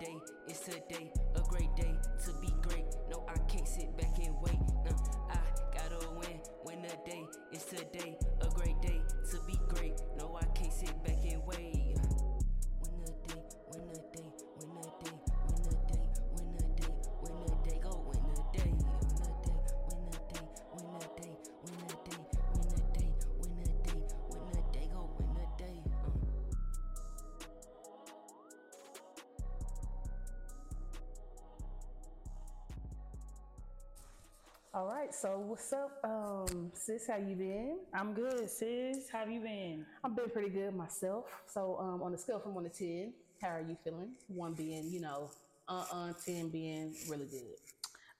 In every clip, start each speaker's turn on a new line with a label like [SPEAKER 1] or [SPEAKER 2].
[SPEAKER 1] day, it's today, a great day to be great. No, I can't sit back and wait. Uh, I gotta win, win the day, it's today, a great day to be great. No, I can't sit back and wait.
[SPEAKER 2] All right, so what's up, um, sis? How you been?
[SPEAKER 3] I'm good, sis. How have you been?
[SPEAKER 2] I've been pretty good myself. So, um, on a scale from one to ten, how are you feeling? One being, you know, uh, uh ten being really good.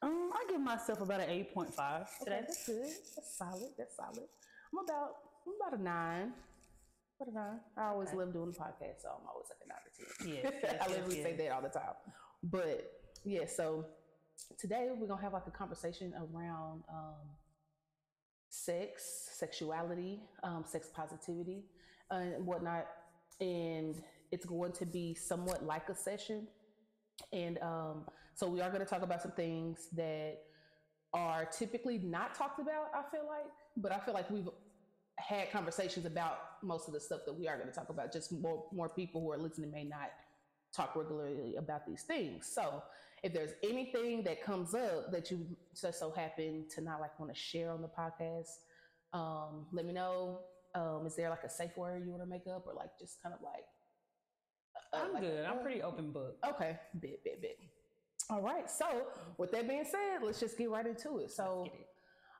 [SPEAKER 3] Um, I give myself about an 8.5
[SPEAKER 2] Okay,
[SPEAKER 3] today.
[SPEAKER 2] that's good. That's solid. That's solid. I'm about, I'm about a nine. About a nine. I always
[SPEAKER 3] Okay.
[SPEAKER 2] love doing the podcast, so I'm always like a nine to ten.
[SPEAKER 3] Yeah, yes,
[SPEAKER 2] I
[SPEAKER 3] yes,
[SPEAKER 2] literally say
[SPEAKER 3] yes.
[SPEAKER 2] that all the time. But yeah, so today we're gonna have like a conversation around um, sex, sexuality, um, sex positivity, and whatnot. And it's going to be somewhat like a session. And um, so we are going to talk about some things that are typically not talked about, I feel like, but I feel like we've had conversations about most of the stuff that we are going to talk about. Just more, more people who are listening may not talk regularly about these things. So if there's anything that comes up that you just so happen to not like want to share on the podcast, um, let me know. Um, is there like a safe word you want to make up or like just kind of like uh,
[SPEAKER 3] I'm
[SPEAKER 2] like,
[SPEAKER 3] good. I'm
[SPEAKER 2] uh,
[SPEAKER 3] pretty open book.
[SPEAKER 2] Okay, bit, bit, bit. All right. So, with that being said, let's just get right into it. So,
[SPEAKER 3] it.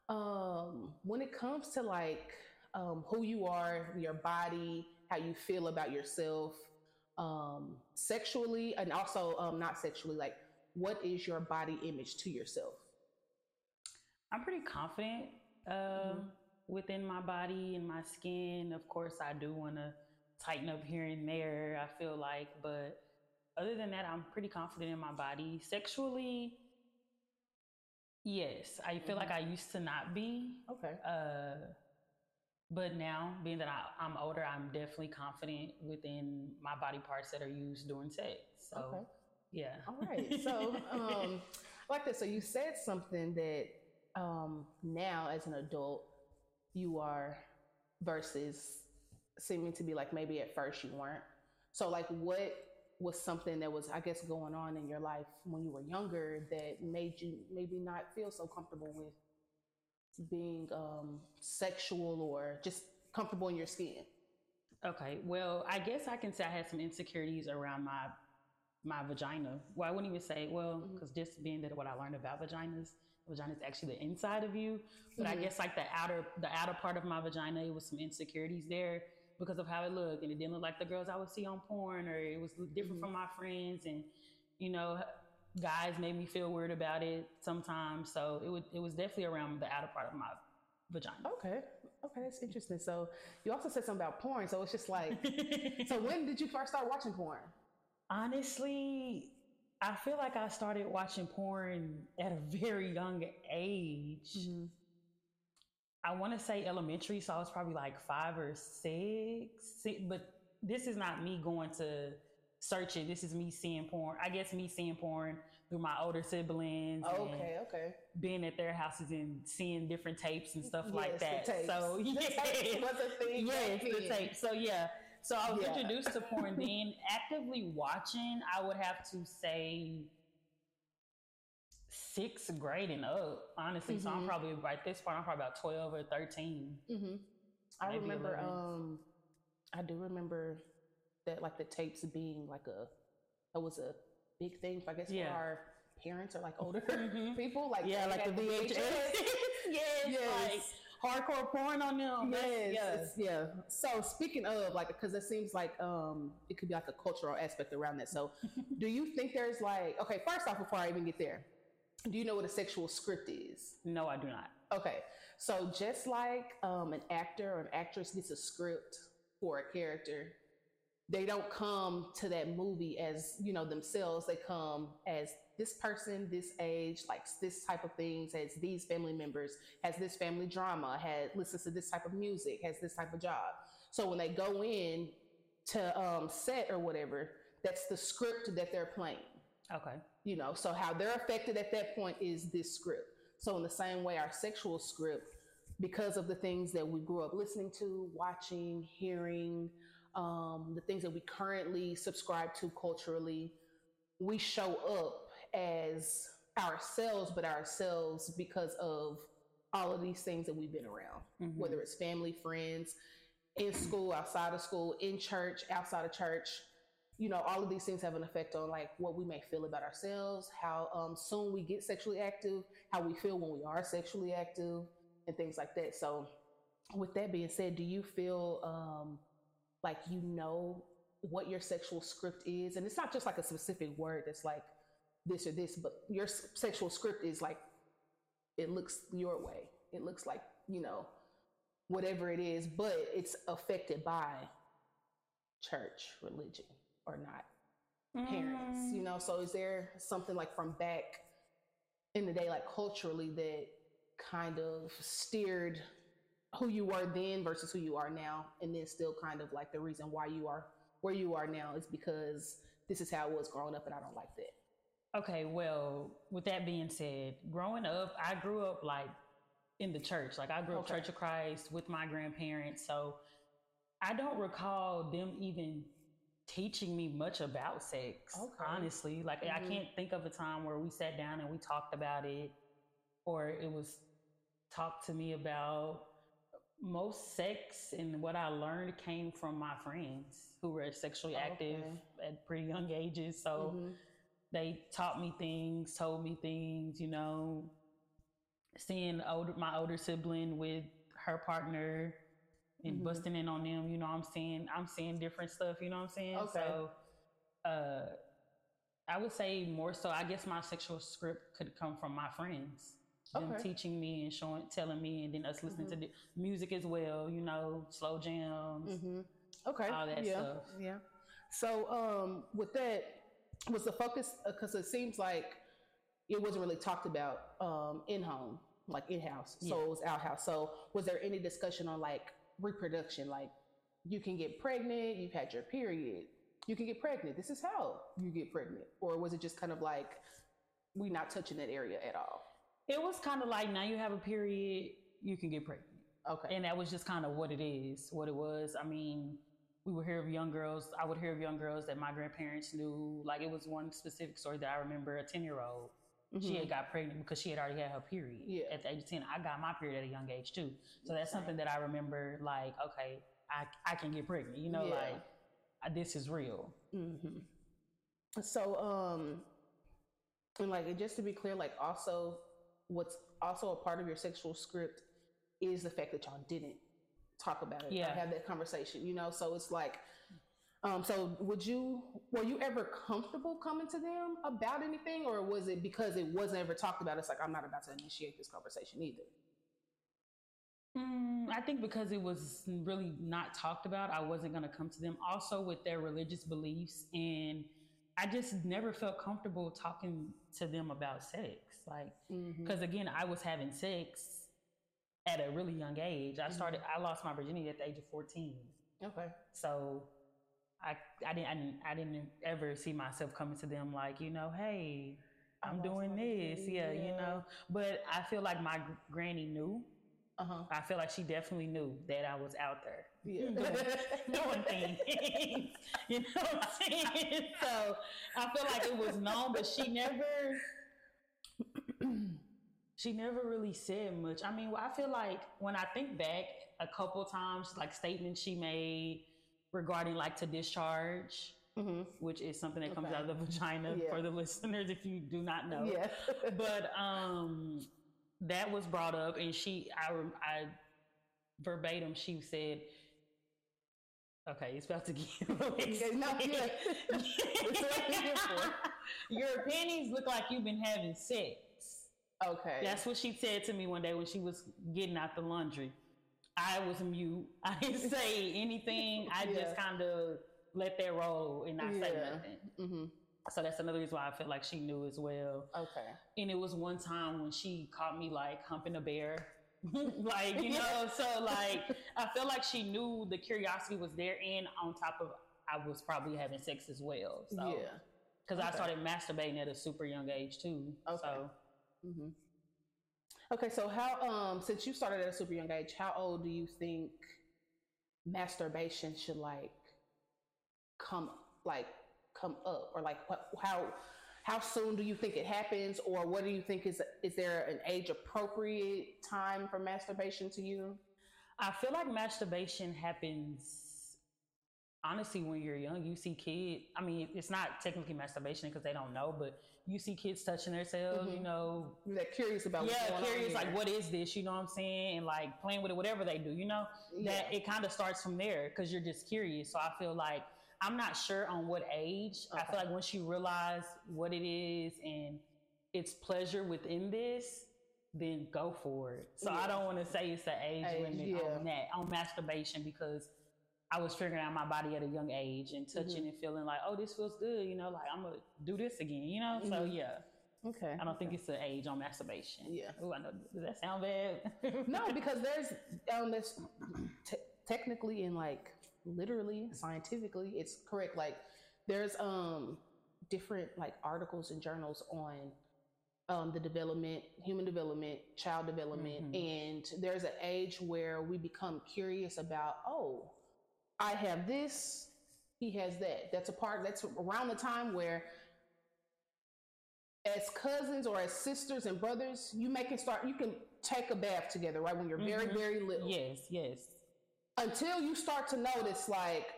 [SPEAKER 2] um, when it comes to like um, who you are, your body, how you feel about yourself, um, sexually, and also um, not sexually, like what is your body image to yourself?
[SPEAKER 3] I'm pretty confident um,
[SPEAKER 2] Mhm.
[SPEAKER 3] within my body and my skin. Of course, I do want to tighten up here and there, I feel like. But other than that, I'm pretty confident in my body. Sexually, yes. I feel like I used to not be.
[SPEAKER 2] Okay.
[SPEAKER 3] Uh, but now, being that I, I'm older, I'm definitely confident within my body parts that are used during sex. So,
[SPEAKER 2] Okay.
[SPEAKER 3] Yeah.
[SPEAKER 2] All right. So, um, like this. So you said something that um, now, as an adult, you are versus seeming to be like maybe at first you weren't. So, like, what was something that was, I guess, going on in your life when you were younger that made you maybe not feel so comfortable with being um, sexual or just comfortable in your skin?
[SPEAKER 3] Okay. Well, I guess I can say I had some insecurities around my my vagina. Well, I wouldn't even say well because just being that what I learned about vaginas, vagina is actually the inside of you. But I
[SPEAKER 2] Mhm.
[SPEAKER 3] guess like the outer the outer part of my vagina, it was some insecurities there because of how it looked, and it didn't look like the girls I would see on porn, or it was different
[SPEAKER 2] Mhm.
[SPEAKER 3] from my friends, and you know. Guys made me feel weird about it sometimes, so it would it was definitely around the outer part of my vagina.
[SPEAKER 2] Okay. Okay, that's interesting. So you also said something about porn. So it's just like, so when did you first start watching porn?
[SPEAKER 3] Honestly, I feel like I started watching porn at a very young age.
[SPEAKER 2] Mm-hmm.
[SPEAKER 3] I want to say elementary, so I was probably like five or six. si- But this is not me going to search it. This is me seeing porn. I guess me seeing porn through my older siblings. and
[SPEAKER 2] Okay, okay.
[SPEAKER 3] being at their houses and seeing different tapes and stuff like that.
[SPEAKER 2] the tapes.
[SPEAKER 3] So
[SPEAKER 2] The
[SPEAKER 3] yes,
[SPEAKER 2] tapes was a thing
[SPEAKER 3] yes, the
[SPEAKER 2] then.
[SPEAKER 3] tape. So yeah, so I was
[SPEAKER 2] Yeah.
[SPEAKER 3] introduced to porn. Then actively watching, I would have to say sixth grade and up. Honestly, so I'm
[SPEAKER 2] Mhm.
[SPEAKER 3] probably right this part. I'm probably about twelve or thirteen.
[SPEAKER 2] hmm I remember.
[SPEAKER 3] 11.
[SPEAKER 2] Um, I do remember that like the tapes being like a that was a big thing. I guess
[SPEAKER 3] Yeah.
[SPEAKER 2] for our parents or like older
[SPEAKER 3] Mhm.
[SPEAKER 2] people. Like
[SPEAKER 3] Yeah, like the VHS. yes,
[SPEAKER 2] Yes.
[SPEAKER 3] like hardcore porn on them.
[SPEAKER 2] Yes,
[SPEAKER 3] yeah.
[SPEAKER 2] yeah. So speaking of like, because it seems like um, it could be like a cultural aspect around that. So, do you think there's like, okay, first off, before I even get there, do you know what a sexual script is?
[SPEAKER 3] No, I do not.
[SPEAKER 2] Okay, so just like um, an actor or an actress gets a script for a character, they don't come to that movie as you know themselves. They come as this person, this age, likes this type of things, has these family members, has this family drama, has listens to this type of music, has this type of job. So when they go in to um, set or whatever, that's the script that they're playing.
[SPEAKER 3] Okay.
[SPEAKER 2] You know, so how they're affected at that point is this script. So in the same way, our sexual script, because of the things that we grew up listening to, watching, hearing, um, the things that we currently subscribe to culturally, we show up as ourselves, but ourselves because of all of these things that we've been around,
[SPEAKER 3] Mhm.
[SPEAKER 2] whether it's family, friends, in school, outside of school, in church, outside of church. You know, all of these things have an effect on like what we may feel about ourselves, how um, soon we get sexually active, how we feel when we are sexually active, and things like that. So, with that being said, do you feel um, like you know what your sexual script is? And it's not just like a specific word that's like this or this, but your sexual script is like it looks your way. It looks like, you know, whatever it is, but it's affected by church, religion, or not parents,
[SPEAKER 3] Mm.
[SPEAKER 2] you know? So is there something like from back in the day, like culturally, that kind of steered who you were then versus who you are now? And then still kind of like the reason why you are where you are now is because this is how it was growing up and I don't like that.
[SPEAKER 3] Okay, well, with that being said, growing up, I grew up like in the church. Like I grew up
[SPEAKER 2] Okay.
[SPEAKER 3] Church of Christ with my grandparents. So I don't recall them even teaching me much about sex.
[SPEAKER 2] Okay.
[SPEAKER 3] Honestly, like I
[SPEAKER 2] Mhm.
[SPEAKER 3] can't think of a time where we sat down and we talked about it or it was talked to me about most sex and what I learned came from my friends who were sexually active
[SPEAKER 2] Okay.
[SPEAKER 3] at pretty young ages. So
[SPEAKER 2] Mhm.
[SPEAKER 3] They taught me things, told me things, you know, seeing older my older sibling with her partner and
[SPEAKER 2] Mhm.
[SPEAKER 3] busting in on them, you know, I'm seeing I'm seeing different stuff, you know what I'm saying?
[SPEAKER 2] Okay.
[SPEAKER 3] So uh I would say more so I guess my sexual script could come from my friends. Them
[SPEAKER 2] Okay.
[SPEAKER 3] teaching me and showing telling me and then us listening to the music as well, you know, slow jams.
[SPEAKER 2] hmm Okay.
[SPEAKER 3] all that
[SPEAKER 2] yeah.
[SPEAKER 3] stuff.
[SPEAKER 2] Yeah. So, um, with that, was the focus because it seems like it wasn't really talked about um, in home, like in house. So it was out house. So, was there any discussion on like reproduction? Like, you can get pregnant. You've had your period. You can get pregnant. This is how you get pregnant. Or was it just kind of like we not touching that area at all?
[SPEAKER 3] It was kind of like now you have a period, you can get pregnant.
[SPEAKER 2] Okay.
[SPEAKER 3] and that was just kind of what it is what it was i mean we would hear of young girls i would hear of young girls that my grandparents knew. Like it was one specific story that i remember a 10 year old she
[SPEAKER 2] Mhm.
[SPEAKER 3] had got pregnant because she had already had her period
[SPEAKER 2] Yeah.
[SPEAKER 3] at the age of 10 i got my period at a young age too. So that's something that i remember like okay i, I can get pregnant you know
[SPEAKER 2] Yeah.
[SPEAKER 3] like I, this is real.
[SPEAKER 2] Hmm So, um, and like, just to be clear, like, also, what's also a part of your sexual script is the fact that y'all didn't talk about it,
[SPEAKER 3] Yeah.
[SPEAKER 2] have that conversation, you know. So it's like, um, so would you, were you ever comfortable coming to them about anything, or was it because it wasn't ever talked about? It's like I'm not about to initiate this conversation either.
[SPEAKER 3] Mm, I think because it was really not talked about, I wasn't going to come to them. Also, with their religious beliefs, and I just never felt comfortable talking to them about sex. Like,
[SPEAKER 2] Mm-hmm.
[SPEAKER 3] because again, I was having sex at a really young age. I started, I lost my virginity at the age of 14.
[SPEAKER 2] Okay.
[SPEAKER 3] So I, I didn't, I didn't, I didn't ever see myself coming to them like, you know, hey, I'm doing this,
[SPEAKER 2] virginity,
[SPEAKER 3] yeah, you know. But I feel like my gr- granny knew.
[SPEAKER 2] Uh huh.
[SPEAKER 3] I feel like she definitely knew that I was out there
[SPEAKER 2] Yeah.
[SPEAKER 3] doing things. you know what I'm saying? So I feel like it was known, but she never she never really said much. I mean, I feel like when I think back a couple times, like statements she made regarding like to discharge,
[SPEAKER 2] hmm
[SPEAKER 3] which is something that comes
[SPEAKER 2] Okay.
[SPEAKER 3] out of the vagina
[SPEAKER 2] Yeah.
[SPEAKER 3] for the listeners if you do not know
[SPEAKER 2] Yeah.
[SPEAKER 3] but um that was brought up and she i i verbatim she said okay it's about to get a little
[SPEAKER 2] Yeah, no, yeah. That's what I'm here for.
[SPEAKER 3] your panties look like you've been having sex
[SPEAKER 2] okay.
[SPEAKER 3] that's what she said to me one day when she was getting out the laundry i was mute i didn't say anything i
[SPEAKER 2] Yeah.
[SPEAKER 3] just kind of let that roll and not say
[SPEAKER 2] Yeah.
[SPEAKER 3] nothing
[SPEAKER 2] hmm
[SPEAKER 3] so that's another reason why i feel like she knew as well
[SPEAKER 2] Okay.
[SPEAKER 3] and it was one time when she caught me like humping a bear like you know so like i feel like she knew the curiosity was there and on top of I was probably having sex as well. So
[SPEAKER 2] yeah.
[SPEAKER 3] because I started masturbating at a super young age too.
[SPEAKER 2] Okay.
[SPEAKER 3] So
[SPEAKER 2] hmm Okay, so how um since you started at a super young age, how old do you think masturbation should like come like come up? Or like what how how soon do you think it happens? Or what do you think is is there an age appropriate time for masturbation to you?
[SPEAKER 3] I feel like masturbation happens honestly when you're young. You see kids. I mean, it's not technically masturbation because they don't know, but you see kids touching themselves. You
[SPEAKER 2] Mhm.
[SPEAKER 3] know,
[SPEAKER 2] You're curious about
[SPEAKER 3] yeah, curious like what is this? You know what I'm saying? And like playing with it, whatever they do. You know, that it kind of starts from there because you're just curious. So I feel like I'm not sure on what age. I feel like once you realize what it is and its pleasure within this, then go for it. So I don't want to say it's the age,
[SPEAKER 2] Age,
[SPEAKER 3] limit
[SPEAKER 2] yeah.
[SPEAKER 3] on that on masturbation because I was figuring out my body at a young age and touching
[SPEAKER 2] Mm-hmm.
[SPEAKER 3] and feeling like, oh, this feels good. You know, like I'm gonna do this again. You know, so
[SPEAKER 2] Mhm.
[SPEAKER 3] yeah.
[SPEAKER 2] Okay.
[SPEAKER 3] I don't think it's an age on masturbation.
[SPEAKER 2] Yeah.
[SPEAKER 3] Oh, I know. Does that sound bad?
[SPEAKER 2] no, because there's um this te- technically and like literally scientifically it's correct. Like there's um different like articles and journals on um the development, human development, child development, and there's an age where we become curious about, oh, I have this, he has that. That's a part that's around the time where as cousins or as sisters and brothers, you make it start. You can take a bath together, right? When you're very,
[SPEAKER 3] Mhm.
[SPEAKER 2] very little.
[SPEAKER 3] yes, yes.
[SPEAKER 2] Until you start to notice, like,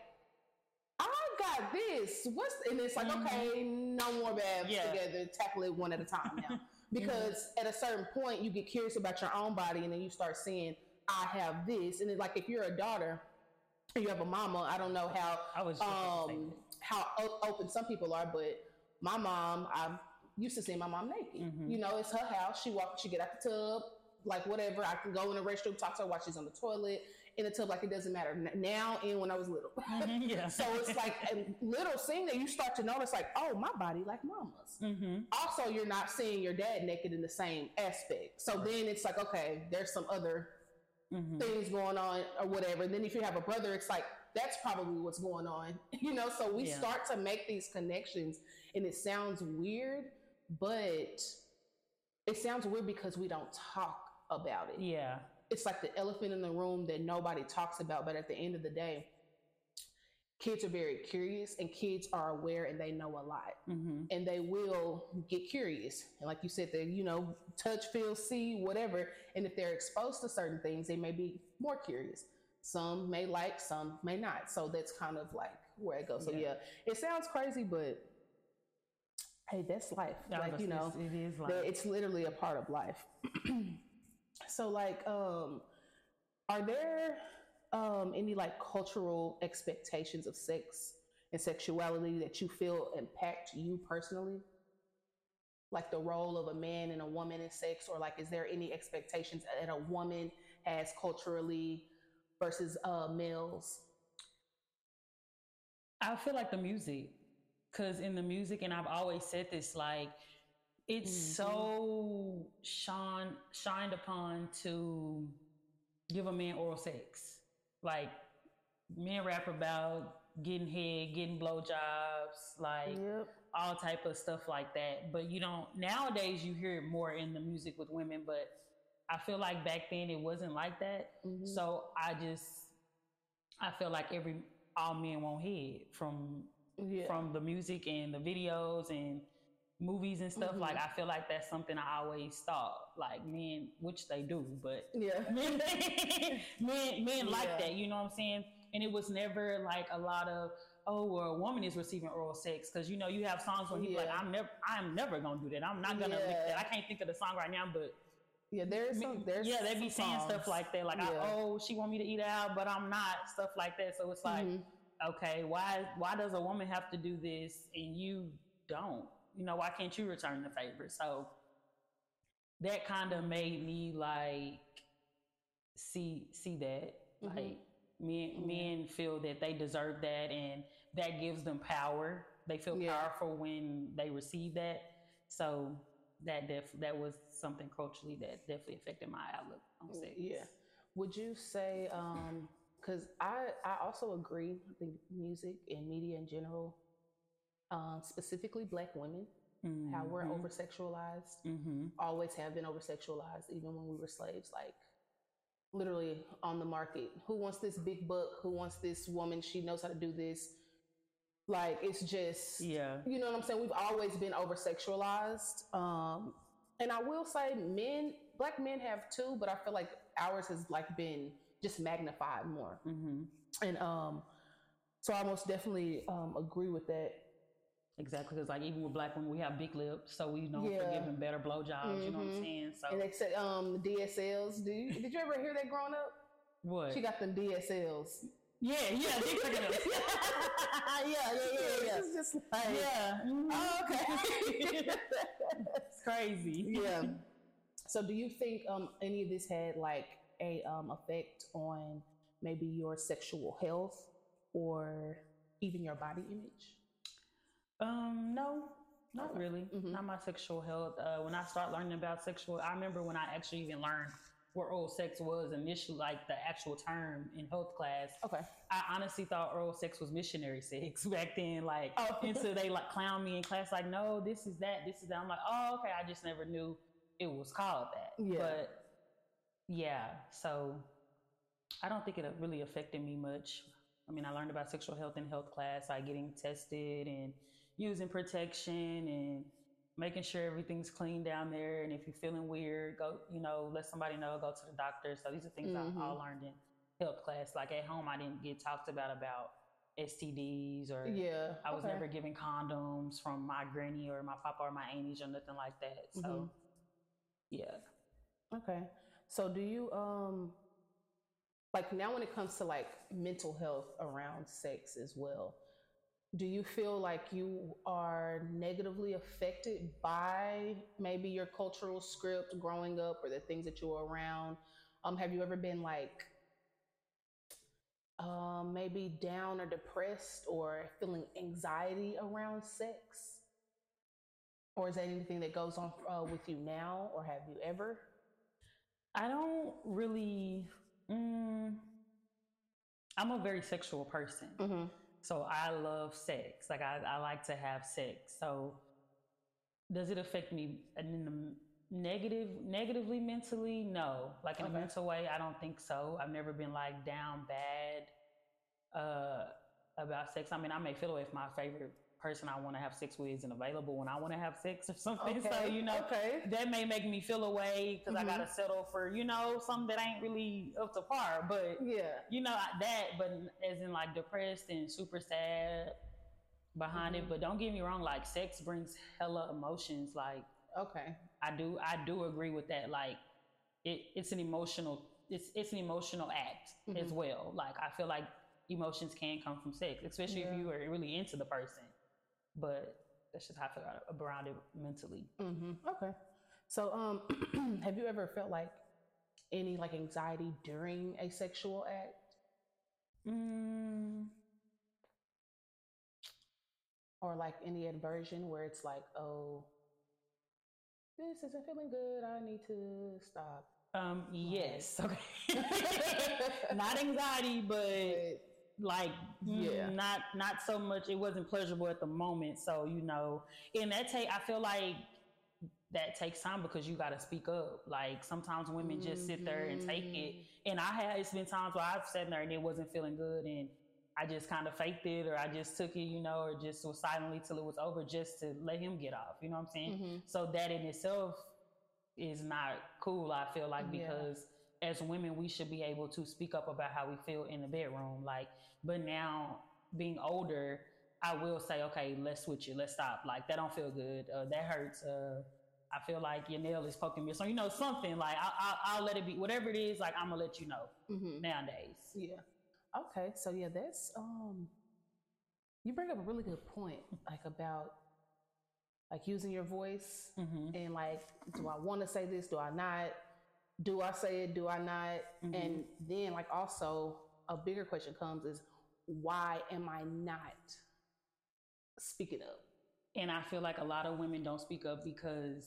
[SPEAKER 2] I got this. What's and it's like,
[SPEAKER 3] Mhm.
[SPEAKER 2] okay, no more baths
[SPEAKER 3] Yeah. Mm-hmm.
[SPEAKER 2] together. Tackle it one at a time now. Because at a certain point, you get curious about your own body, and then you start seeing, I have this. And then, like, if you're a daughter you have a mama, I don't know how
[SPEAKER 3] I was just about to say
[SPEAKER 2] um how open some people are, but my mom, I used to see my mom naked.
[SPEAKER 3] Mhm.
[SPEAKER 2] You know, it's her house. She walk, she get out the tub, like whatever. I can go in the restroom, talk to her while she's on the toilet, in the tub, like it doesn't matter now and when I was little.
[SPEAKER 3] Yeah.
[SPEAKER 2] so it's like a little thing that you start to notice, like, oh, my body like mama's.
[SPEAKER 3] hmm
[SPEAKER 2] Also, you're not seeing your dad naked in the same aspect. So then it's like, okay, there's some other
[SPEAKER 3] hmm
[SPEAKER 2] things going on or whatever. And then if you have a brother, it's like that's probably what's going on, you know. So we
[SPEAKER 3] Yeah.
[SPEAKER 2] start to make these connections, and it sounds weird, but it sounds weird because we don't talk about it.
[SPEAKER 3] Yeah.
[SPEAKER 2] It's like the elephant in the room that nobody talks about. But at the end of the day, kids are very curious, and kids are aware, and they know a lot
[SPEAKER 3] hmm
[SPEAKER 2] and they will get curious. And like you said, they you know touch, feel, see, whatever. And if they're exposed to certain things, they may be more curious. Some may like, some may not. So that's kind of like where it goes. So
[SPEAKER 3] Yeah.
[SPEAKER 2] yeah, it sounds crazy, but hey, that's life. like you know,
[SPEAKER 3] it is
[SPEAKER 2] that it's literally a part of life. so like, um, are there um any like cultural expectations of sex and sexuality that you feel impact you personally? Like the role of a man and a woman in sex, or like is there any expectations that a woman has culturally versus uh males?
[SPEAKER 3] I feel like the music, because in the music, and I've always said this, like it's
[SPEAKER 2] Mhm.
[SPEAKER 3] so shine shined upon to give a man oral sex. Like men rap about getting head, getting blowjobs, like
[SPEAKER 2] Yep.
[SPEAKER 3] all type of stuff like that. But you don't nowadays you hear it more in the music with women, but I feel like back then it wasn't like that.
[SPEAKER 2] Mhm.
[SPEAKER 3] So I just I feel like every all men want head from
[SPEAKER 2] Yeah.
[SPEAKER 3] from the music and the videos and movies and stuff.
[SPEAKER 2] Mhm.
[SPEAKER 3] Like I feel like that's something I always thought. Like men, which they do, but
[SPEAKER 2] yeah.
[SPEAKER 3] men men, men like
[SPEAKER 2] Yeah.
[SPEAKER 3] that, you know what I'm saying? And it was never like a lot of oh well a woman is receiving oral sex because you know you have songs where he's like I'm never I'm never gonna do that. I'm not gonna lick that. I can't think of the song right now, but
[SPEAKER 2] Yeah, there's some there's
[SPEAKER 3] yeah, they be saying stuff like that, like, I, "Oh, she want me to eat out, but I'm not," stuff like that. So it's like,
[SPEAKER 2] Mhm.
[SPEAKER 3] okay, why why does a woman have to do this and you don't? You know, why can't you return the favor? So that kind of made me like see see that
[SPEAKER 2] Mhm.
[SPEAKER 3] like men
[SPEAKER 2] Yeah.
[SPEAKER 3] men feel that they deserve that and that gives them power. They feel
[SPEAKER 2] Yeah.
[SPEAKER 3] powerful when they receive that. So that def- that was something culturally that definitely affected my outlook on sex.
[SPEAKER 2] Yeah. Would you say um because I I also agree. I think music and media in general, um, specifically Black women, how we're over sexualized,
[SPEAKER 3] hmm
[SPEAKER 2] always have been over sexualized, even when we were slaves. Like literally on the market, who wants this big book? Who wants this woman? She knows how to do this. Like it's just
[SPEAKER 3] Yeah.
[SPEAKER 2] you know what I'm saying? We've always been over sexualized. Um, and I will say men, black men have too, but I feel like ours has like been just magnified more.
[SPEAKER 3] hmm
[SPEAKER 2] And um, so I most definitely um, agree with that.
[SPEAKER 3] Exactly, because like even with black women, we have big lips, so we know for
[SPEAKER 2] Yeah.
[SPEAKER 3] giving better blowjobs. You know what I'm
[SPEAKER 2] Mhm.
[SPEAKER 3] saying? So
[SPEAKER 2] And they said um, DSLs. Did you, did you ever hear that growing up?
[SPEAKER 3] what?
[SPEAKER 2] She got them DSLs.
[SPEAKER 3] yeah, yeah, dick sucking lips.
[SPEAKER 2] yeah, yeah, yeah, yeah. It's just like,
[SPEAKER 3] yeah. mhm.
[SPEAKER 2] Oh, okay.
[SPEAKER 3] it's crazy.
[SPEAKER 2] yeah. So, do you think um, any of this had like a um, effect on maybe your sexual health or even your body image?
[SPEAKER 3] Um, no, not really.
[SPEAKER 2] Mhm.
[SPEAKER 3] Not my sexual health. Uh, when I started learning about sexual, I remember when I actually even learned what oral sex was initially, like the actual term in health class.
[SPEAKER 2] Okay.
[SPEAKER 3] I honestly thought oral sex was missionary sex back then. Like
[SPEAKER 2] Oh.
[SPEAKER 3] until they like clown me in class, like, no, this is that, this is that. I'm like, oh, okay. I just never knew it was called that.
[SPEAKER 2] Yeah.
[SPEAKER 3] But yeah, so I don't think it really affected me much. I mean, I learned about sexual health in health class, like getting tested and using protection and making sure everything's clean down there. And if you're feeling weird, go, you know, let somebody know, go to the doctor. So these are things
[SPEAKER 2] Mhm.
[SPEAKER 3] I all learned in health class. Like at home, I didn't get talked about about STDs or
[SPEAKER 2] Yeah.
[SPEAKER 3] I was
[SPEAKER 2] okay.
[SPEAKER 3] never given condoms from my granny or my papa or my aunties or nothing like that. So
[SPEAKER 2] Mhm.
[SPEAKER 3] yeah.
[SPEAKER 2] Okay. So do you um like now when it comes to like mental health around sex as well, do you feel like you are negatively affected by maybe your cultural script growing up or the things that you were around? Um have you ever been like um maybe down or depressed or feeling anxiety around sex? Or is that anything that goes on uh, with you now or have you ever?
[SPEAKER 3] I don't really. Mm, I'm a very sexual person,
[SPEAKER 2] Mm-hmm.
[SPEAKER 3] So I love sex. Like I, I like to have sex. So does it affect me in the negative, negatively mentally? No. Like in
[SPEAKER 2] Okay.
[SPEAKER 3] a mental way, I don't think so. I've never been like down bad uh, about sex. I mean, I may feel away my favorite person I want to have sex with isn't available when I want to have sex or something. So you know,
[SPEAKER 2] okay.
[SPEAKER 3] that may make me feel away because I
[SPEAKER 2] Mhm.
[SPEAKER 3] gotta settle for you know something that ain't really up to par. But
[SPEAKER 2] Yeah.
[SPEAKER 3] you know that, but as in like depressed and super sad behind
[SPEAKER 2] Mhm.
[SPEAKER 3] it. But don't get me wrong, like sex brings hella emotions. Like
[SPEAKER 2] Okay.
[SPEAKER 3] I do, I do agree with that. Like it, it's an emotional, it's it's an emotional act as
[SPEAKER 2] Mhm.
[SPEAKER 3] well. Like I feel like emotions can come from sex, especially
[SPEAKER 2] Yeah.
[SPEAKER 3] if you are really into the person. But that's just how I feel around it mentally.
[SPEAKER 2] hmm Okay. So, um, have you ever felt like any like anxiety during a sexual act,
[SPEAKER 3] Mm,
[SPEAKER 2] or like any aversion where it's like, oh, this isn't feeling good. I need to stop.
[SPEAKER 3] um, yes. Okay. not anxiety, But, like
[SPEAKER 2] Yeah.
[SPEAKER 3] not not so much. It wasn't pleasurable at the moment, so you know. And that take, I feel like that takes time because you got to speak up. Like sometimes women just sit there and take it. And I had it's been times where I've sat there and it wasn't feeling good, and I just kind of faked it, or I just took it, you know, or just was silently till it was over, just to let him get off. You know what I'm saying?
[SPEAKER 2] Mhm.
[SPEAKER 3] So that in itself is not cool, I feel like,
[SPEAKER 2] Yeah.
[SPEAKER 3] As women, we should be able to speak up about how we feel in the bedroom. Like, but now being older, I will say, okay, let's switch it. Let's stop. Like, that don't feel good. Uh, that hurts. Uh, I feel like your nail is poking me. So, you know, something like I, I, I'll let it be. Whatever it is, like, I'm going to let you know
[SPEAKER 2] Mhm.
[SPEAKER 3] nowadays.
[SPEAKER 2] Yeah. Okay. So yeah, that's um you bring up a really good point, like about like using your voice
[SPEAKER 3] hmm
[SPEAKER 2] and like, do I want to say this? Do I not? Do I say it? Do I not?
[SPEAKER 3] Mhm.
[SPEAKER 2] And mm-hmm. then like also a bigger question comes is why am I not speaking up?
[SPEAKER 3] And I feel like a lot of women don't speak up because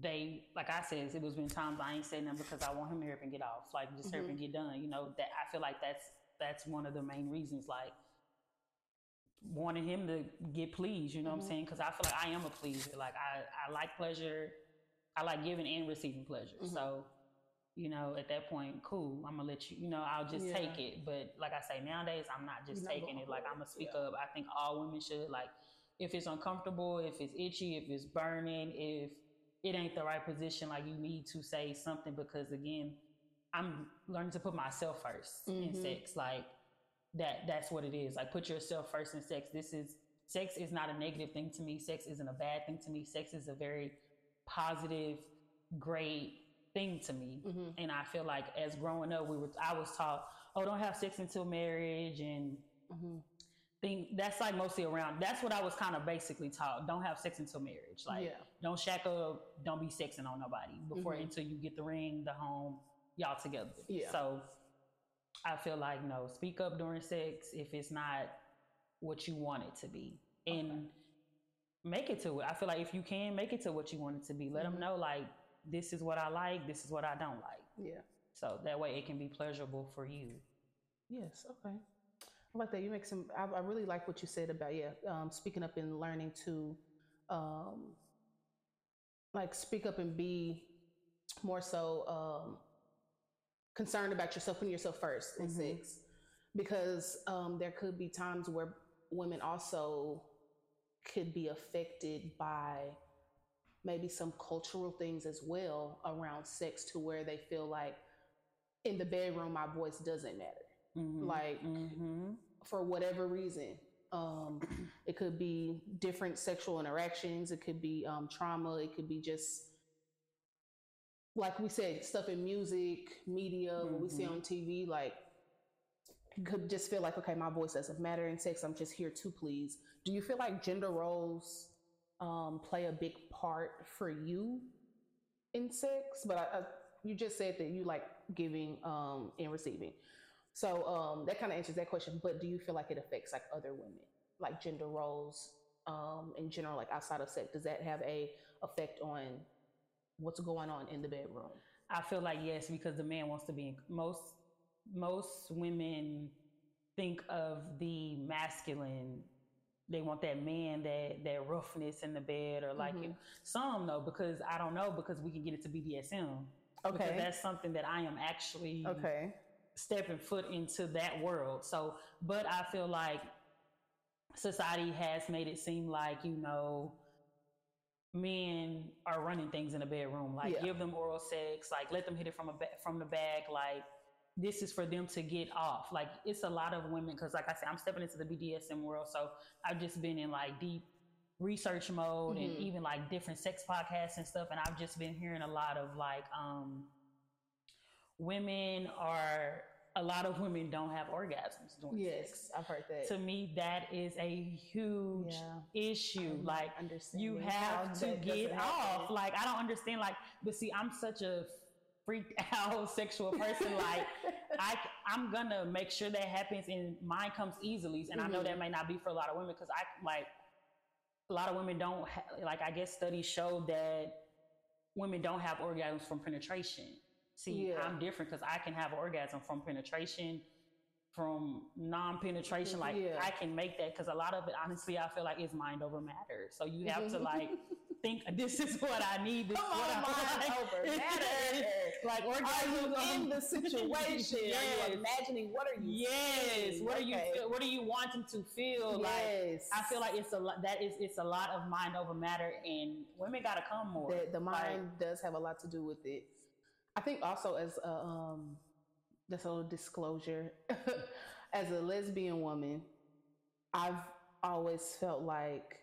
[SPEAKER 3] they, like I said, it was been times I ain't saying them because I want him to hurry up and get off, like just hurry up and mm-hmm. get done. You know that I feel like that's that's one of the main reasons. Like wanting him to get pleased, you know what I'm mm-hmm. saying? Because I feel like I am a pleaser. Like I, I like pleasure. I like giving and receiving pleasure. So, you know, at that point, cool. I'm gonna let you. You know, I'll just
[SPEAKER 2] Yeah.
[SPEAKER 3] take it. But like I say, nowadays I'm not just
[SPEAKER 2] You're
[SPEAKER 3] taking
[SPEAKER 2] going
[SPEAKER 3] it. Like I'm gonna speak
[SPEAKER 2] Yeah.
[SPEAKER 3] up. I think all women should. Like, if it's uncomfortable, if it's itchy, if it's burning, if it ain't the right position, like you need to say something because again, I'm learning to put myself 1st in
[SPEAKER 2] Mhm.
[SPEAKER 3] sex. Like that that's what it is. Like put yourself first in sex. This is sex is not a negative thing to me. Sex isn't a bad thing to me. Sex is a very positive, great thing to me.
[SPEAKER 2] Mhm.
[SPEAKER 3] And I feel like as growing up, we were I was taught, oh, don't have sex until marriage and
[SPEAKER 2] Mhm.
[SPEAKER 3] thing that's like mostly around that's what I was kind of basically taught. Don't have sex until marriage. Like
[SPEAKER 2] Yeah.
[SPEAKER 3] don't shack up, don't be sexing on nobody before
[SPEAKER 2] Mhm.
[SPEAKER 3] until you get the ring, the home, y'all together.
[SPEAKER 2] Yeah.
[SPEAKER 3] So I feel like no, speak up during sex if it's not what you want it to be. And make it to it. I feel like if you can make it to what you want it to be, let
[SPEAKER 2] Mhm.
[SPEAKER 3] them know like this is what I like, this is what I don't like.
[SPEAKER 2] Yeah.
[SPEAKER 3] So that way it can be pleasurable for you.
[SPEAKER 2] Yes. Okay. I like that. You make some. I, I really like what you said about yeah, um, speaking up and learning to, um, like speak up and be more so um, concerned about yourself, putting yourself 1st in
[SPEAKER 3] Mhm.
[SPEAKER 2] sex, because um, there could be times where women also could be affected by maybe some cultural things as well around sex to where they feel like in the bedroom my voice doesn't matter
[SPEAKER 3] Mhm.
[SPEAKER 2] Like-
[SPEAKER 3] Mhm.
[SPEAKER 2] for whatever reason. Um, it could be different sexual interactions. It could be um, trauma. It could be just, like we said, stuff in music, media, what we see
[SPEAKER 3] Mhm.
[SPEAKER 2] on TV. Like, could just feel like, okay, my voice doesn't matter in sex. I'm just here to please. Do you feel like gender roles um, play a big part for you in sex? But I, I, you just said that you like giving um, and receiving. So um, that kind of answers that question. But do you feel like it affects like other women, like gender roles um, in general, like outside of sex? Does that have a effect on what's going on in the bedroom?
[SPEAKER 3] I feel like yes, because the man wants to be in, most most women think of the masculine. They want that man, that that roughness in the bed, or like you
[SPEAKER 2] Mhm.
[SPEAKER 3] know, some though, because I don't know, because we can get it to BDSM. Because
[SPEAKER 2] Okay.
[SPEAKER 3] that's something that I am actually
[SPEAKER 2] Okay.
[SPEAKER 3] stepping foot into that world. So, but I feel like society has made it seem like, you know, men are running things in the bedroom. Like
[SPEAKER 2] Yeah.
[SPEAKER 3] give them oral sex, like let them hit it from a ba- from the back, like this is for them to get off. Like it's a lot of women cuz like I said I'm stepping into the BDSM world, so I've just been in like deep research mode and
[SPEAKER 2] Mhm.
[SPEAKER 3] even like different sex podcasts and stuff and I've just been hearing a lot of like um women are a lot of women don't have orgasms sex.
[SPEAKER 2] Yes, I've heard that.
[SPEAKER 3] To me, that is a huge
[SPEAKER 2] Yeah.
[SPEAKER 3] issue. Like you have to get off. Like I don't understand. Like, but see, I'm such a freaked out sexual person. like I, I'm gonna make sure that happens, and mine comes easily. And I know that may not be for a lot of women because I like a lot of women don't ha- like. I guess studies show that women don't have orgasms from penetration. See,
[SPEAKER 2] Yeah.
[SPEAKER 3] I'm different because I can have an orgasm from penetration, from non-penetration. Like
[SPEAKER 2] Yeah.
[SPEAKER 3] I can make that because a lot of it, honestly, I feel like is mind over matter. So you have to
[SPEAKER 2] Mhm.
[SPEAKER 3] like think this is what I need. This
[SPEAKER 2] Come
[SPEAKER 3] what
[SPEAKER 2] on,
[SPEAKER 3] I
[SPEAKER 2] mind
[SPEAKER 3] like.
[SPEAKER 2] over matter.
[SPEAKER 3] like
[SPEAKER 2] Are you in the situation? Are
[SPEAKER 3] Yes.
[SPEAKER 2] you imagining what are you?
[SPEAKER 3] Yes.
[SPEAKER 2] feeling?
[SPEAKER 3] What are you? Feel- What are you wanting to feel? Like
[SPEAKER 2] Yes.
[SPEAKER 3] I feel like it's a lot. That is, it's a lot of mind over matter, and women got to come more.
[SPEAKER 2] the, the
[SPEAKER 3] Like,
[SPEAKER 2] mind does have a lot to do with it. I think also as a um, a little disclosure, as a lesbian woman, I've always felt like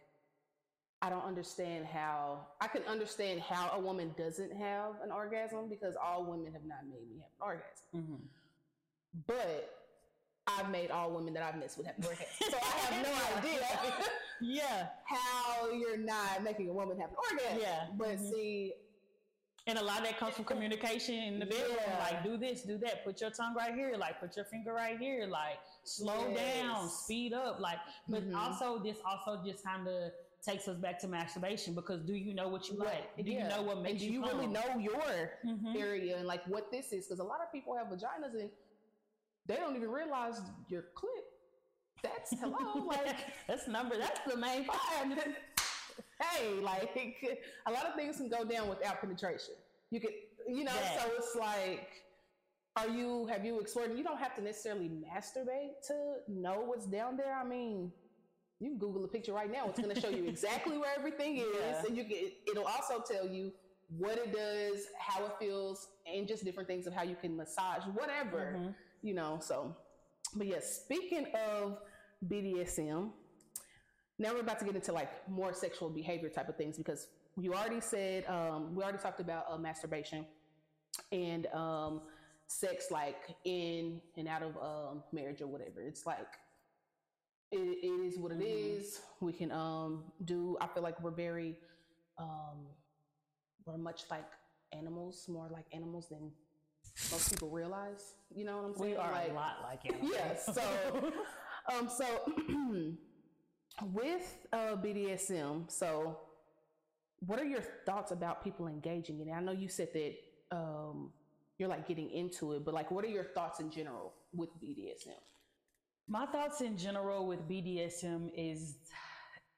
[SPEAKER 2] I don't understand how I can understand how a woman doesn't have an orgasm because all women have not made me have an orgasm.
[SPEAKER 3] mhm.
[SPEAKER 2] But I've made all women that I've missed would have an orgasm. So I have no idea
[SPEAKER 3] Yeah.
[SPEAKER 2] how you're not making a woman have an orgasm.
[SPEAKER 3] Yeah.
[SPEAKER 2] But
[SPEAKER 3] Mhm.
[SPEAKER 2] see,
[SPEAKER 3] And a lot of that comes from communication in the bedroom.
[SPEAKER 2] Yeah.
[SPEAKER 3] Like, do this, do that. Put your tongue right here. Like, put your finger right here. Like, slow down, speed up. Like, but
[SPEAKER 2] Mhm.
[SPEAKER 3] also this also just kind of takes us back to masturbation because do you know what you like? Do you know what makes and
[SPEAKER 2] do
[SPEAKER 3] you,
[SPEAKER 2] you really know your
[SPEAKER 3] Mhm.
[SPEAKER 2] area and like what this is? Because a lot of people have vaginas and they don't even realize your clip. That's hello, like
[SPEAKER 3] that's number. That's the main part.
[SPEAKER 2] hey, like a lot of things can go down without penetration. You could, you know,
[SPEAKER 3] Yeah.
[SPEAKER 2] so it's like, are you have you explored? You don't have to necessarily masturbate to know what's down there. I mean, you can Google a picture right now. It's going to show you exactly where everything is,
[SPEAKER 3] Yeah.
[SPEAKER 2] and you can. It'll also tell you what it does, how it feels, and just different things of how you can massage whatever
[SPEAKER 3] Mhm.
[SPEAKER 2] you know so but yes speaking of bdsm now we're about to get into like more sexual behavior type of things because you already said um, we already talked about uh, masturbation and um, sex like in and out of um, marriage or whatever it's like it, it is what it
[SPEAKER 3] Mhm.
[SPEAKER 2] is we can um, do i feel like we're very um, we're much like animals more like animals than most people realize you know what i'm saying
[SPEAKER 3] We are
[SPEAKER 2] like,
[SPEAKER 3] a lot like animals.
[SPEAKER 2] Yes, so um so with uh BDSM, so what are your thoughts about people engaging in it? I know you said that um you're like getting into it, but like what are your thoughts in general with BDSM?
[SPEAKER 3] My thoughts in general with BDSM is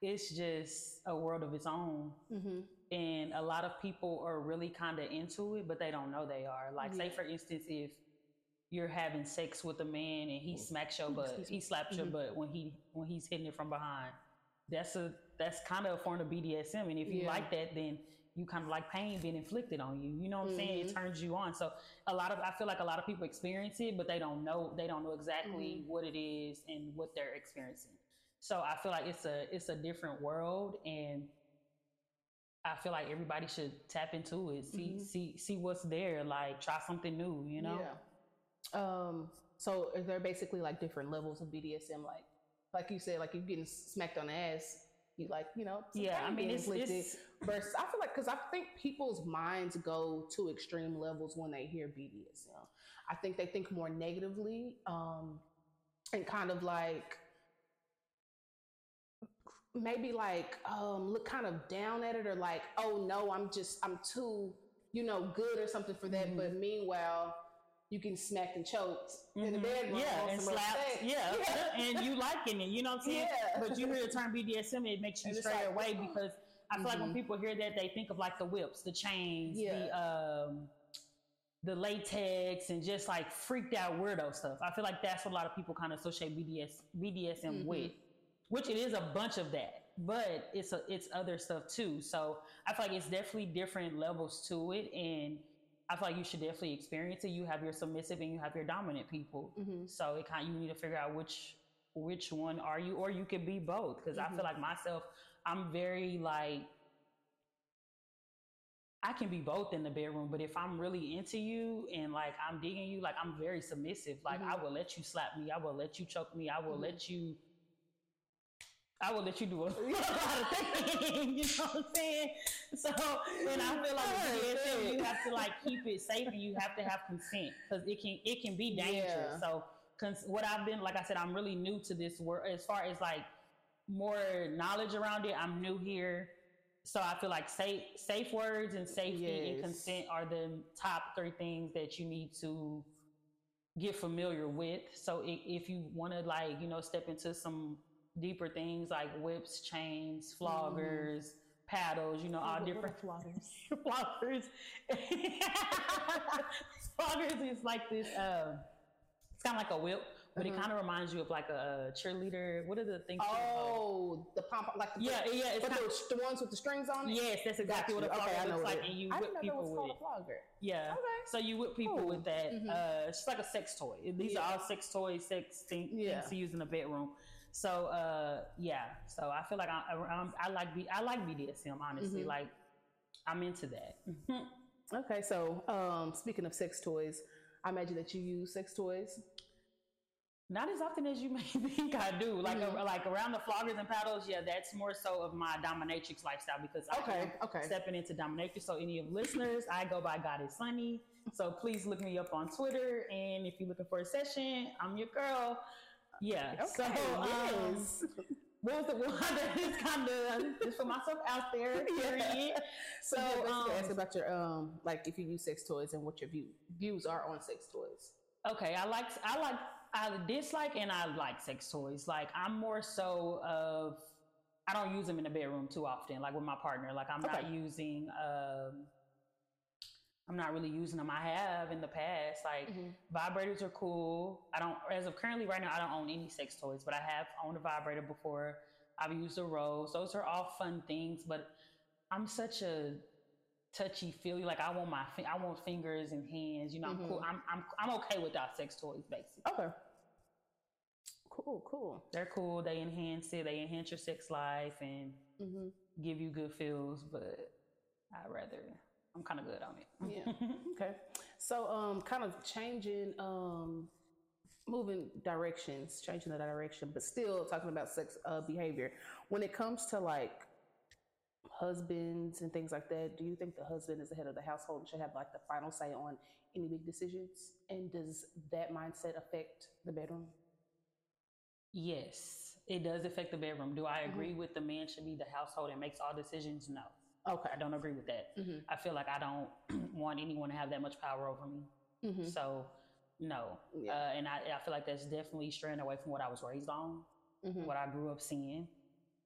[SPEAKER 3] it's just a world of its own.
[SPEAKER 2] Mm-hmm.
[SPEAKER 3] And a lot of people are really kind of into it, but they don't know they are. Like, say for instance, if you're having sex with a man and he smacks your butt, he slaps your
[SPEAKER 2] Mhm.
[SPEAKER 3] butt when he when he's hitting it from behind. That's a that's kind of a form of BDSM. And if you
[SPEAKER 2] Yeah.
[SPEAKER 3] like that, then you kind of like pain being inflicted on you. You know what I'm saying? It
[SPEAKER 2] Mhm.
[SPEAKER 3] turns you on. So a lot of I feel like a lot of people experience it, but they don't know they don't know exactly
[SPEAKER 2] Mm-hmm.
[SPEAKER 3] what it is and what they're experiencing. So I feel like it's a it's a different world and I feel like everybody should tap into it, see
[SPEAKER 2] Mhm.
[SPEAKER 3] see see what's there, like try something new, you know?
[SPEAKER 2] Yeah. Um so is there basically like different levels of BDSM like like you said like you're getting smacked on the ass you like you know
[SPEAKER 3] Yeah, I mean it's, it's
[SPEAKER 2] versus I feel like because I think people's minds go to extreme levels when they hear BDSM. I think they think more negatively um, and kind of like maybe like um, look kind of down at it or like oh no I'm just I'm too you know good or something for that.
[SPEAKER 3] Mhm.
[SPEAKER 2] But meanwhile you getting smacked and choked in the
[SPEAKER 3] Mhm.
[SPEAKER 2] bedroom.
[SPEAKER 3] yeah, and
[SPEAKER 2] sex.
[SPEAKER 3] yeah,
[SPEAKER 2] yeah.
[SPEAKER 3] and you liking it, you know what I'm saying?
[SPEAKER 2] Yeah.
[SPEAKER 3] But you hear the term BDSM, it makes you
[SPEAKER 2] And
[SPEAKER 3] stray
[SPEAKER 2] like,
[SPEAKER 3] away because I feel like when
[SPEAKER 2] Mhm.
[SPEAKER 3] people hear that, they think of like the whips, the chains, the um, the latex, and just like freaked out weirdo stuff. I feel like that's what a lot of people kind of associate BDS BDSM
[SPEAKER 2] Mhm.
[SPEAKER 3] with, which it is a bunch of that, but it's a, it's other stuff too. So I feel like it's definitely different levels to it, and I feel like you should definitely experience it. You have your submissive and you have your dominant people.
[SPEAKER 2] Mhm.
[SPEAKER 3] So it kind you need to figure out which which one are you, or you could be both. Because I
[SPEAKER 2] Mhm.
[SPEAKER 3] feel like myself, I'm very like I can be both in the bedroom, but if I'm really into you and like I'm digging you, like I'm very submissive. Like I
[SPEAKER 2] Mhm.
[SPEAKER 3] will let you slap me, I will let you choke me, I will
[SPEAKER 2] Mhm.
[SPEAKER 3] let you. I will let you do a lot of things. You know what I'm saying? So, and I feel like you have to like keep it safe, and you have to have consent because it can it can be dangerous.
[SPEAKER 2] Yeah.
[SPEAKER 3] So, cons- what I've been like I said, I'm really new to this world as far as like more knowledge around it. I'm new here, so I feel like safe safe words and safety and consent are the top three things that you need to get familiar with. So i- if you want to like you know step into some deeper things like whips, chains, floggers, paddles, you know all
[SPEAKER 2] What- what
[SPEAKER 3] different
[SPEAKER 2] floggers?
[SPEAKER 3] floggers. floggers is like this. Um, it's kind of like a whip, but it
[SPEAKER 2] Uh-huh.
[SPEAKER 3] kind of reminds you of like a, cheerleader. What are the things?
[SPEAKER 2] Oh, the pom pom, like the,
[SPEAKER 3] yeah, yeah. It's kind
[SPEAKER 2] the, the ones with the strings on it.
[SPEAKER 3] yes, that's exactly what a flogger
[SPEAKER 2] Okay,
[SPEAKER 3] looks
[SPEAKER 2] what
[SPEAKER 3] like,
[SPEAKER 2] it-
[SPEAKER 3] and you
[SPEAKER 2] I
[SPEAKER 3] whip
[SPEAKER 2] didn't know that was
[SPEAKER 3] people
[SPEAKER 2] called
[SPEAKER 3] with.
[SPEAKER 2] a flogger.
[SPEAKER 3] Yeah.
[SPEAKER 2] Okay.
[SPEAKER 3] So you whip people with that.
[SPEAKER 2] Mhm.
[SPEAKER 3] Uh, it's like a sex toy. These
[SPEAKER 2] Yeah.
[SPEAKER 3] are all sex toys, sex thing,
[SPEAKER 2] Yeah.
[SPEAKER 3] things to use in the bedroom. So uh, yeah. So I feel like I, I, I like B, I like BDSM. Honestly,
[SPEAKER 2] Mhm.
[SPEAKER 3] like I'm into that.
[SPEAKER 2] Okay, so um, speaking of sex toys, I imagine that you use sex toys.
[SPEAKER 3] Not as often as you may think I do. Like
[SPEAKER 2] Mhm.
[SPEAKER 3] uh, like around the floggers and paddles, yeah, that's more so of my dominatrix lifestyle because
[SPEAKER 2] Okay,
[SPEAKER 3] am
[SPEAKER 2] okay.
[SPEAKER 3] stepping into dominatrix. So any of listeners, I go by Goddess Sunni. So please look me up on Twitter, and if you're looking for a session, I'm your girl. Yeah. So
[SPEAKER 2] Okay,
[SPEAKER 3] um,
[SPEAKER 2] yes.
[SPEAKER 3] what was the one that is kind of just for myself out there? Period.
[SPEAKER 2] So,
[SPEAKER 3] So,
[SPEAKER 2] yeah,
[SPEAKER 3] um,
[SPEAKER 2] ask about your um, like if you use sex toys and what your view, views are on sex toys.
[SPEAKER 3] Okay, I like I like I dislike and I like sex toys. Like I'm more so of I don't use them in the bedroom too often. Like with my partner, like I'm not using. Um, I'm not really using them. I have in the past. Like
[SPEAKER 2] Mhm.
[SPEAKER 3] vibrators are cool. I don't, as of currently right now, I don't own any sex toys, but I have owned a vibrator before. I've used a rose. Those are all fun things, but I'm such a touchy feely. Like I want my, I want fingers and hands. You know, I'm cool. I'm, I'm, I'm okay without sex toys, basically.
[SPEAKER 2] Okay. Cool, cool.
[SPEAKER 3] They're cool. They enhance it. They enhance your sex life and
[SPEAKER 2] hmm
[SPEAKER 3] give you good feels. But I'd rather, I'm kind of good on it.
[SPEAKER 2] Yeah. Okay. So, um, kind of changing, um, moving directions, changing the direction, but still talking about sex uh, behavior. When it comes to like husbands and things like that, do you think the husband is the head of the household and should have like the final say on any big decisions? And does that mindset affect the bedroom?
[SPEAKER 3] Yes, it does affect the bedroom. Do I agree with the man should be the household and makes all decisions? No,
[SPEAKER 2] Okay.
[SPEAKER 3] I don't agree with that.
[SPEAKER 2] Mhm.
[SPEAKER 3] I feel like I don't want anyone to have that much power over me.
[SPEAKER 2] Mhm.
[SPEAKER 3] So, no.
[SPEAKER 2] Yeah.
[SPEAKER 3] Uh, and I, I feel like that's definitely straying away from what I was raised on,
[SPEAKER 2] Mhm.
[SPEAKER 3] what I grew up seeing.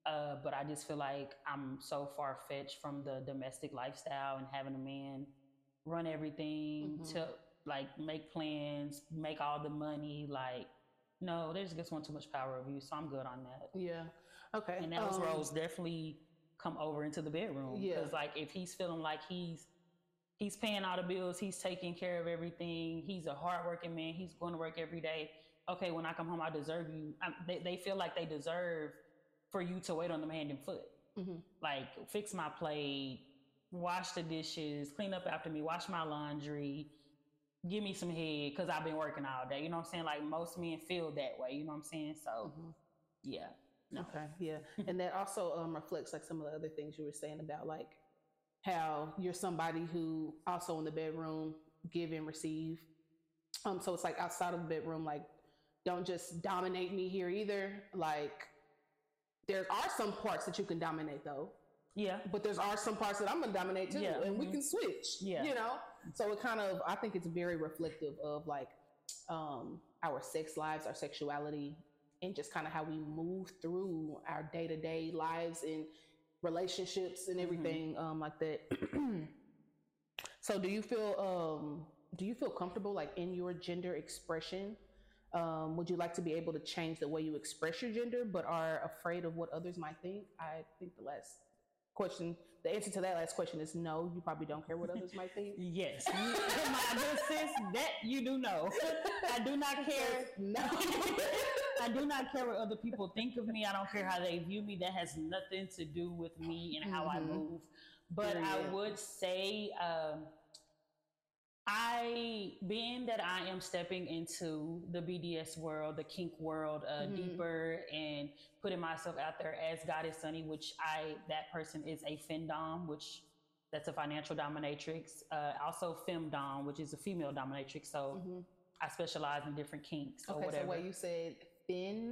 [SPEAKER 3] Uh, but I just feel like I'm so far fetched from the domestic lifestyle and having a man run everything
[SPEAKER 2] Mhm.
[SPEAKER 3] to like make plans, make all the money. Like, no, they just want too much power over you. So I'm good on that.
[SPEAKER 2] Yeah. Okay.
[SPEAKER 3] And those
[SPEAKER 2] um,
[SPEAKER 3] roles definitely come over into the bedroom.
[SPEAKER 2] Yeah.
[SPEAKER 3] Because like if he's feeling like he's he's paying all the bills, he's taking care of everything, he's a hardworking man, he's going to work every day. Okay, when I come home, I deserve you. I, they, they feel like they deserve for you to wait on them hand and foot.
[SPEAKER 2] mhm.
[SPEAKER 3] Like fix my plate, wash the dishes, clean up after me, wash my laundry, give me some head because I've been working all day. You know what I'm saying? Like most men feel that way. You know what I'm saying? So
[SPEAKER 2] Mhm.
[SPEAKER 3] yeah.
[SPEAKER 2] Okay, yeah, and that also um, reflects like some of the other things you were saying about like how you're somebody who also in the bedroom give and receive. Um, so it's like outside of the bedroom, like don't just dominate me here either. Like there are some parts that you can dominate though,
[SPEAKER 3] Yeah.
[SPEAKER 2] but there's are some parts that I'm gonna dominate too,
[SPEAKER 3] Yeah,
[SPEAKER 2] and we
[SPEAKER 3] mhm.
[SPEAKER 2] can switch.
[SPEAKER 3] Yeah.
[SPEAKER 2] you know. So it kind of I think it's very reflective of like um, our sex lives, our sexuality, and just kind of how we move through our day to day lives and relationships and everything um, like that. so do you feel um, do you feel comfortable like in your gender expression? Um, would you like to be able to change the way you express your gender, but are afraid of what others might think? I think the last question, the answer to that last question is no. You probably don't care what others might think.
[SPEAKER 3] Yes, you, my good sis, that you do know. I do not care.
[SPEAKER 2] No.
[SPEAKER 3] I do not care what other people think of me. I don't care how they view me. That has nothing to do with me and how I
[SPEAKER 2] Mhm.
[SPEAKER 3] move. But I would say, um, I, being that I am stepping into the BDS world, the kink world, uh,
[SPEAKER 2] Mhm.
[SPEAKER 3] deeper, and putting myself out there as Goddess Sunni, which I, that person is a findom, which that's a financial dominatrix. Uh, also femdom, which is a female dominatrix. So
[SPEAKER 2] Mhm.
[SPEAKER 3] I specialize in different kinks or
[SPEAKER 2] Okay,
[SPEAKER 3] whatever.
[SPEAKER 2] so what you said, thin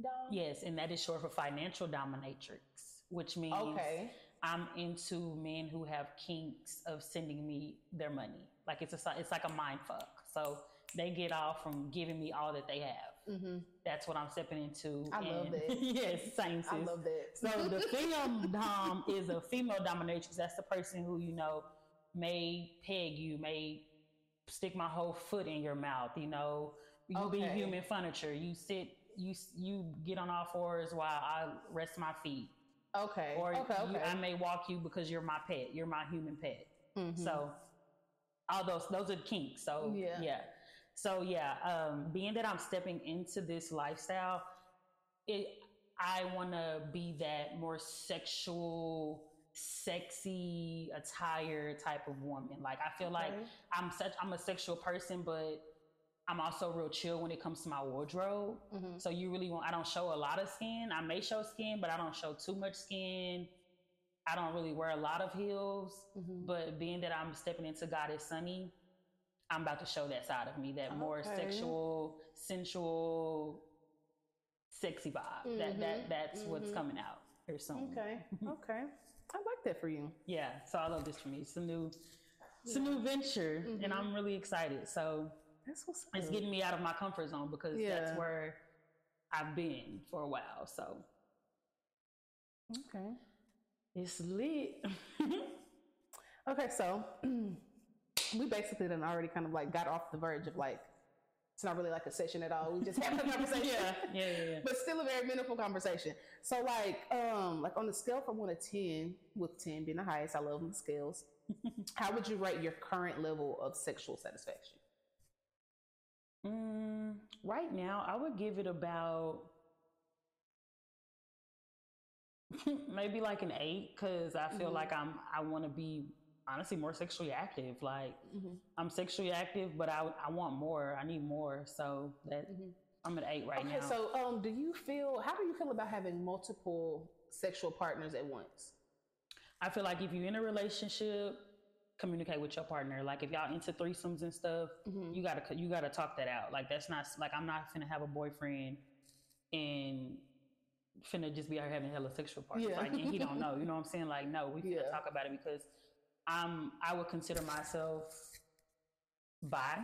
[SPEAKER 2] dom?
[SPEAKER 3] Yes, and that is short for financial dominatrix, which means
[SPEAKER 2] Okay.
[SPEAKER 3] I'm into men who have kinks of sending me their money. Like it's a it's like a mind fuck. So they get off from giving me all that they have.
[SPEAKER 2] hmm
[SPEAKER 3] That's what I'm stepping into.
[SPEAKER 2] I love that.
[SPEAKER 3] yes, same sis.
[SPEAKER 2] I love that.
[SPEAKER 3] So the femdom is a female dominatrix. That's the person who you know may peg you, may stick my whole foot in your mouth. You know, you be human furniture. You sit, you you get on all fours while I rest my feet,
[SPEAKER 2] okay.
[SPEAKER 3] or
[SPEAKER 2] okay.
[SPEAKER 3] you,
[SPEAKER 2] Okay.
[SPEAKER 3] I may walk you because you're my pet. You're my human pet.
[SPEAKER 2] Mhm.
[SPEAKER 3] So all those those are kinks. So
[SPEAKER 2] Yeah.
[SPEAKER 3] yeah. So yeah, um, being that I'm stepping into this lifestyle, it I want to be that more sexual, sexy attire type of woman. Like I feel like I'm such I'm a sexual person, but I'm also real chill when it comes to my wardrobe.
[SPEAKER 2] Mhm.
[SPEAKER 3] So you really want I don't show a lot of skin. I may show skin, but I don't show too much skin. I don't really wear a lot of heels.
[SPEAKER 2] Mhm.
[SPEAKER 3] But being that I'm stepping into Goddess Sunni, I'm about to show that side of me, that more sexual, sensual, sexy vibe. That
[SPEAKER 2] Mhm,
[SPEAKER 3] that that's what's
[SPEAKER 2] mhm.
[SPEAKER 3] coming out here soon.
[SPEAKER 2] Okay. Okay. I like that for you.
[SPEAKER 3] Yeah. So I love this for me. It's a new it's a new venture and I'm really excited. So
[SPEAKER 2] That's what's
[SPEAKER 3] it's getting me out of my comfort zone because
[SPEAKER 2] Yeah.
[SPEAKER 3] that's where I've been for a while. So
[SPEAKER 2] okay.
[SPEAKER 3] it's lit.
[SPEAKER 2] Okay, so we basically then already kind of like got off the verge of like it's not really like a session at all. We just had a conversation.
[SPEAKER 3] yeah, yeah, yeah, yeah.
[SPEAKER 2] but still a very meaningful conversation. So like um like on the scale from one to ten, with ten being the highest, I love the scales. How would you rate your current level of sexual satisfaction?
[SPEAKER 3] Mm, right now, I would give it about maybe like an eight because I feel
[SPEAKER 2] Mhm.
[SPEAKER 3] like I'm I want to be honestly more sexually active. Like I'm sexually active, but I I want more. I need more. So that I'm at eight right
[SPEAKER 2] okay,
[SPEAKER 3] now.
[SPEAKER 2] so um do you feel how do you feel about having multiple sexual partners at once?
[SPEAKER 3] I feel like if you're in a relationship, communicate with your partner. Like if y'all into threesomes and stuff,
[SPEAKER 2] Mhm.
[SPEAKER 3] you gotta you gotta talk that out. Like that's not like I'm not gonna have a boyfriend and finna just be out here having hella sexual partners.
[SPEAKER 2] Yeah.
[SPEAKER 3] Like and he don't know. You know what I'm saying? Like no, we finna
[SPEAKER 2] Yeah.
[SPEAKER 3] talk about it because I'm I would consider myself bi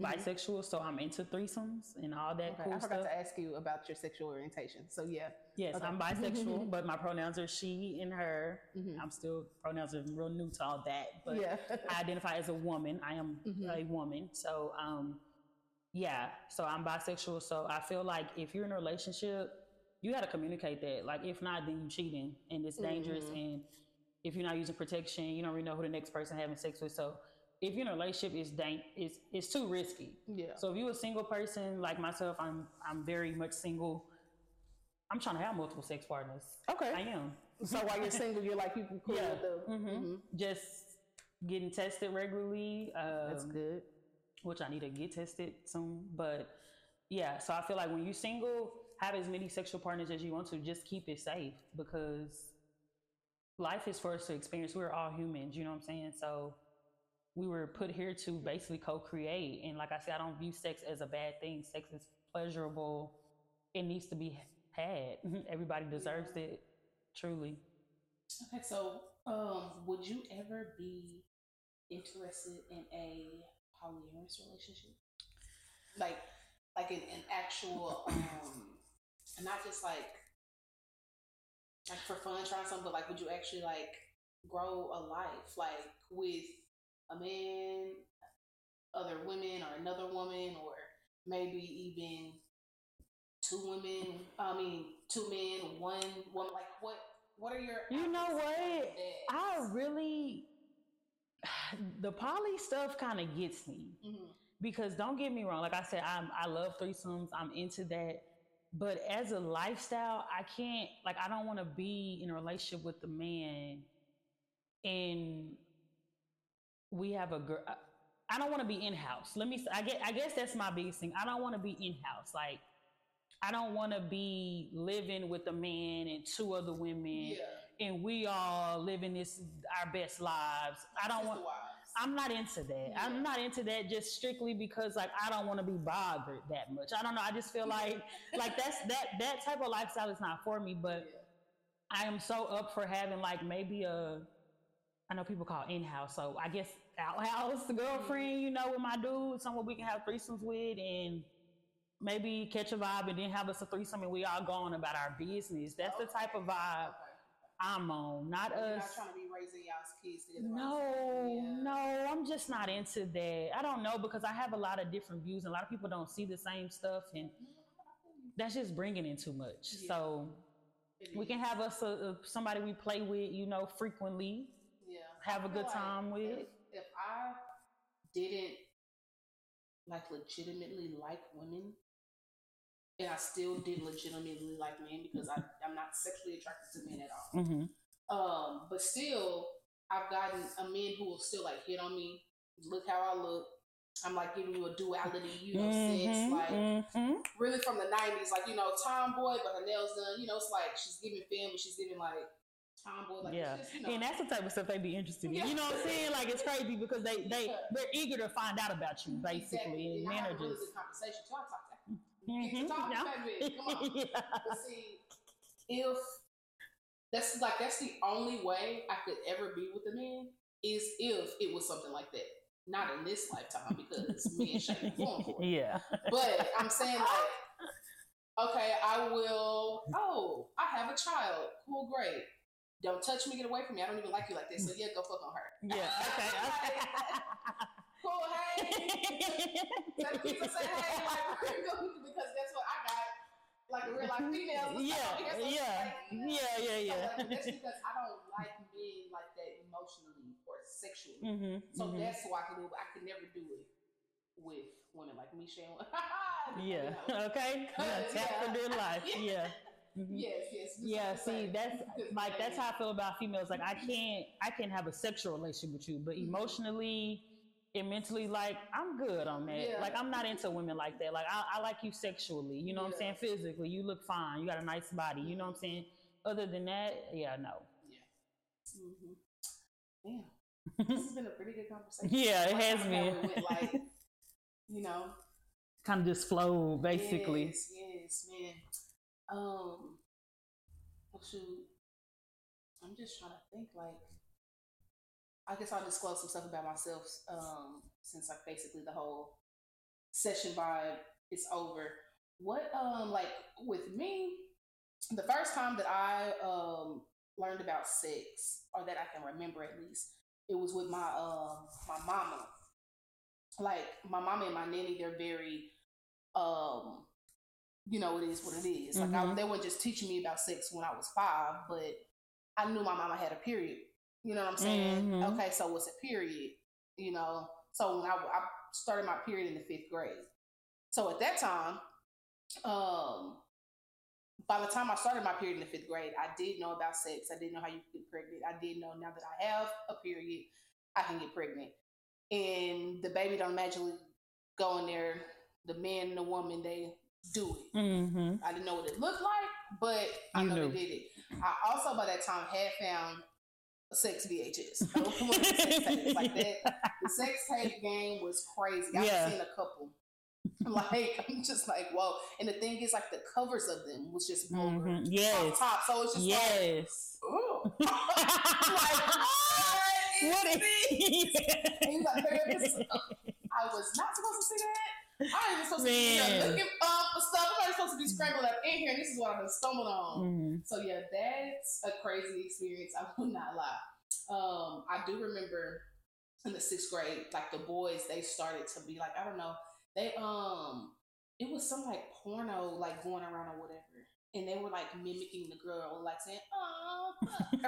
[SPEAKER 3] bisexual, so I'm into threesomes and all that
[SPEAKER 2] Okay,
[SPEAKER 3] cool
[SPEAKER 2] I forgot
[SPEAKER 3] stuff.
[SPEAKER 2] to ask you about your sexual orientation. So yeah.
[SPEAKER 3] Yes,
[SPEAKER 2] Okay.
[SPEAKER 3] I'm bisexual, but my pronouns are she and her.
[SPEAKER 2] Mhm.
[SPEAKER 3] I'm still pronouns are real new to all that, but
[SPEAKER 2] yeah.
[SPEAKER 3] I identify as a woman. I am
[SPEAKER 2] Mhm.
[SPEAKER 3] a woman. So um yeah, so I'm bisexual. So I feel like if you're in a relationship, you gotta communicate that. Like if not, then you're cheating and it's dangerous
[SPEAKER 2] Mhm.
[SPEAKER 3] and if you're not using protection, you don't really know who the next person having sex with. So if you're in a relationship, it's dang it's it's too risky.
[SPEAKER 2] yeah.
[SPEAKER 3] So if you're a single person like myself, I'm I'm very much single. I'm trying to have multiple sex partners.
[SPEAKER 2] Okay.
[SPEAKER 3] I am.
[SPEAKER 2] So while you're single, you're like you can cool
[SPEAKER 3] Yeah.
[SPEAKER 2] with the.
[SPEAKER 3] Mhm.
[SPEAKER 2] Mhm.
[SPEAKER 3] Just getting tested regularly. Um,
[SPEAKER 2] That's good.
[SPEAKER 3] which I need to get tested soon. But yeah, so I feel like when you're single, have as many sexual partners as you want to. Just keep it safe because life is for us to experience. We're all humans, you know what I'm saying? So we were put here to basically co-create. And like I said, I don't view sex as a bad thing. Sex is pleasurable. It needs to be had. Everybody deserves it. Truly.
[SPEAKER 2] Okay, so um, would you ever be interested in a polyamorous relationship? Like, like an, an actual, um, not just like, like for fun, trying something, but like, would you actually like grow a life like with a man, other women, or another woman, or maybe even two women? I mean, two men, one woman. Like, what? What are your?
[SPEAKER 3] You know what? I really, the poly stuff kind of gets me.
[SPEAKER 2] Mhm.
[SPEAKER 3] because don't get me wrong like i said I'm, i love threesomes i'm into that but as a lifestyle i can't like i don't want to be in a relationship with the man and we have a girl uh, i don't want to be in-house let me i get i guess that's my biggest thing i don't want to be in-house like i don't want to be living with a man and two other women
[SPEAKER 2] Yeah.
[SPEAKER 3] and we all living this our best lives i don't want. I'm not into that.
[SPEAKER 2] Yeah.
[SPEAKER 3] I'm not into that just strictly because like I don't want to be bothered that much. I don't know. I just feel like like that's that that type of lifestyle is not for me. But I am so up for having like maybe a I know people call in house, so I guess outhouse the girlfriend, you know, with my dude, someone we can have threesomes with and maybe catch a vibe and then have us a threesome and we all going about our business. That's the type of vibe
[SPEAKER 2] Okay.
[SPEAKER 3] I'm on. Not
[SPEAKER 2] You're
[SPEAKER 3] us.
[SPEAKER 2] not trying to be raising y'all's kids together.
[SPEAKER 3] No,
[SPEAKER 2] Yeah.
[SPEAKER 3] no, I'm just not into that. I don't know because I have a lot of different views, and a lot of people don't see the same stuff, and that's just bringing in too much.
[SPEAKER 2] Yeah.
[SPEAKER 3] So we can have us a, a- somebody we play with, you know, frequently. Have a good
[SPEAKER 2] like
[SPEAKER 3] time with.
[SPEAKER 2] If, if I didn't like legitimately like women, and I still didn't legitimately like men because I, I'm not sexually attracted to men at all.
[SPEAKER 3] Mm-hmm.
[SPEAKER 2] Um, but still, I've gotten a man who will still like hit on me. Look how I look. I'm like giving you a duality, you know, sex, like
[SPEAKER 3] mm-hmm.
[SPEAKER 2] really from the '90s, like you know, tomboy, but her nails done. You know, it's like she's giving but she's giving like tomboy, like
[SPEAKER 3] yeah,
[SPEAKER 2] just, you know,
[SPEAKER 3] and that's the type of stuff they'd be interested in.
[SPEAKER 2] Yeah.
[SPEAKER 3] You know what I'm saying? Like it's crazy because they they
[SPEAKER 2] Yeah.
[SPEAKER 3] they're eager to find out about you, basically,
[SPEAKER 2] exactly.
[SPEAKER 3] and
[SPEAKER 2] And I have a really
[SPEAKER 3] managers.
[SPEAKER 2] good conversation. I talk to her.
[SPEAKER 3] Mhm,
[SPEAKER 2] Talk
[SPEAKER 3] yeah.
[SPEAKER 2] Come on.
[SPEAKER 3] Yeah.
[SPEAKER 2] But see, if that's like that's the only way I could ever be with a man is if it was something like that. not in this lifetime because me and Shane are going for it.
[SPEAKER 3] Yeah.
[SPEAKER 2] But I'm saying like, okay, I will. Oh, I have a child. Cool, great. Don't touch me, get away from me. I don't even like you like this. So yeah, go fuck on her.
[SPEAKER 3] Yeah. Okay. okay.
[SPEAKER 2] Cool, hey. People say hey, like because that's what I got. Like a real life female.
[SPEAKER 3] yeah. Yeah. Yeah. Yeah. Yeah.
[SPEAKER 2] So, like, that's because I don't like men like that emotionally or sexually.
[SPEAKER 3] Mm-hmm.
[SPEAKER 2] So
[SPEAKER 3] mhm.
[SPEAKER 2] that's why I can do. I could never do it with women like Michelle.
[SPEAKER 3] Yeah.
[SPEAKER 2] You know.
[SPEAKER 3] Okay. Yeah. Tap for dear life. Yeah. Mhm.
[SPEAKER 2] Yes, yes.
[SPEAKER 3] Yeah, see,
[SPEAKER 2] that.
[SPEAKER 3] that's like that's how I feel about females. Like I can't, I can't have a sexual relationship with you, but
[SPEAKER 2] Mhm.
[SPEAKER 3] emotionally and mentally, like I'm good on that.
[SPEAKER 2] Yeah.
[SPEAKER 3] Like I'm not into women like that. Like I, I like you sexually. You know what I'm saying? Physically, you look fine. You got a nice body. You know what I'm saying? Other than that, yeah, no.
[SPEAKER 2] Mhm. Yeah, this has been a pretty good conversation.
[SPEAKER 3] Yeah, it
[SPEAKER 2] Like
[SPEAKER 3] has been.
[SPEAKER 2] like, you know,
[SPEAKER 3] kind of just flow, basically.
[SPEAKER 2] Yes, yes, man. Um, well, shoot, I'm just trying to think. Like, I guess I'll disclose some stuff about myself. Um, since like basically the whole session vibe is over. What um like with me, the first time that I um learned about sex, or that I can remember at least, it was with my um my mama. Like my mama and my nanny, they're very um you know it is what it is. Like I,
[SPEAKER 3] Mhm.
[SPEAKER 2] they weren't just teaching me about sex when i was five but i knew my mama had a period. You know what i'm saying?
[SPEAKER 3] Mhm.
[SPEAKER 2] okay so what's a period? You know so when I, I started my period in the fifth grade. So at that time um by the time i started my period in the fifth grade i did know about sex. I didn't know how you could get pregnant. I did know now that i have a period i can get pregnant. And the baby don't magically go in there. The man and the woman they do it.
[SPEAKER 3] Mm-hmm.
[SPEAKER 2] I didn't know what it looked like, but I
[SPEAKER 3] You
[SPEAKER 2] know
[SPEAKER 3] knew.
[SPEAKER 2] they did it. I also by that time had found sex VHS. I was one of the sex tapes. Like that, the sex tape game was crazy. I've
[SPEAKER 3] Yeah.
[SPEAKER 2] seen a couple. Like I'm just like whoa, and the thing is, like the covers of them was just vulgar
[SPEAKER 3] Mhm.
[SPEAKER 2] off
[SPEAKER 3] Yes.
[SPEAKER 2] top, so it's just like,
[SPEAKER 3] Yes.
[SPEAKER 2] ooh. like,
[SPEAKER 3] what
[SPEAKER 2] what
[SPEAKER 3] is
[SPEAKER 2] is And he's like, "Babe, this is- I was not supposed to see that. I ain't even supposed to be
[SPEAKER 3] Man.
[SPEAKER 2] looking um, for stuff. I'm not supposed to be scrambled up in here, and this is what I've been stumbled on.
[SPEAKER 3] Mhm.
[SPEAKER 2] So yeah, that's a crazy experience. I will not lie. Um, I do remember in the sixth grade, like the boys, they started to be like, I don't know, they um, it was some like porno like going around or whatever, and they were like mimicking the girl, like saying, "Oh,"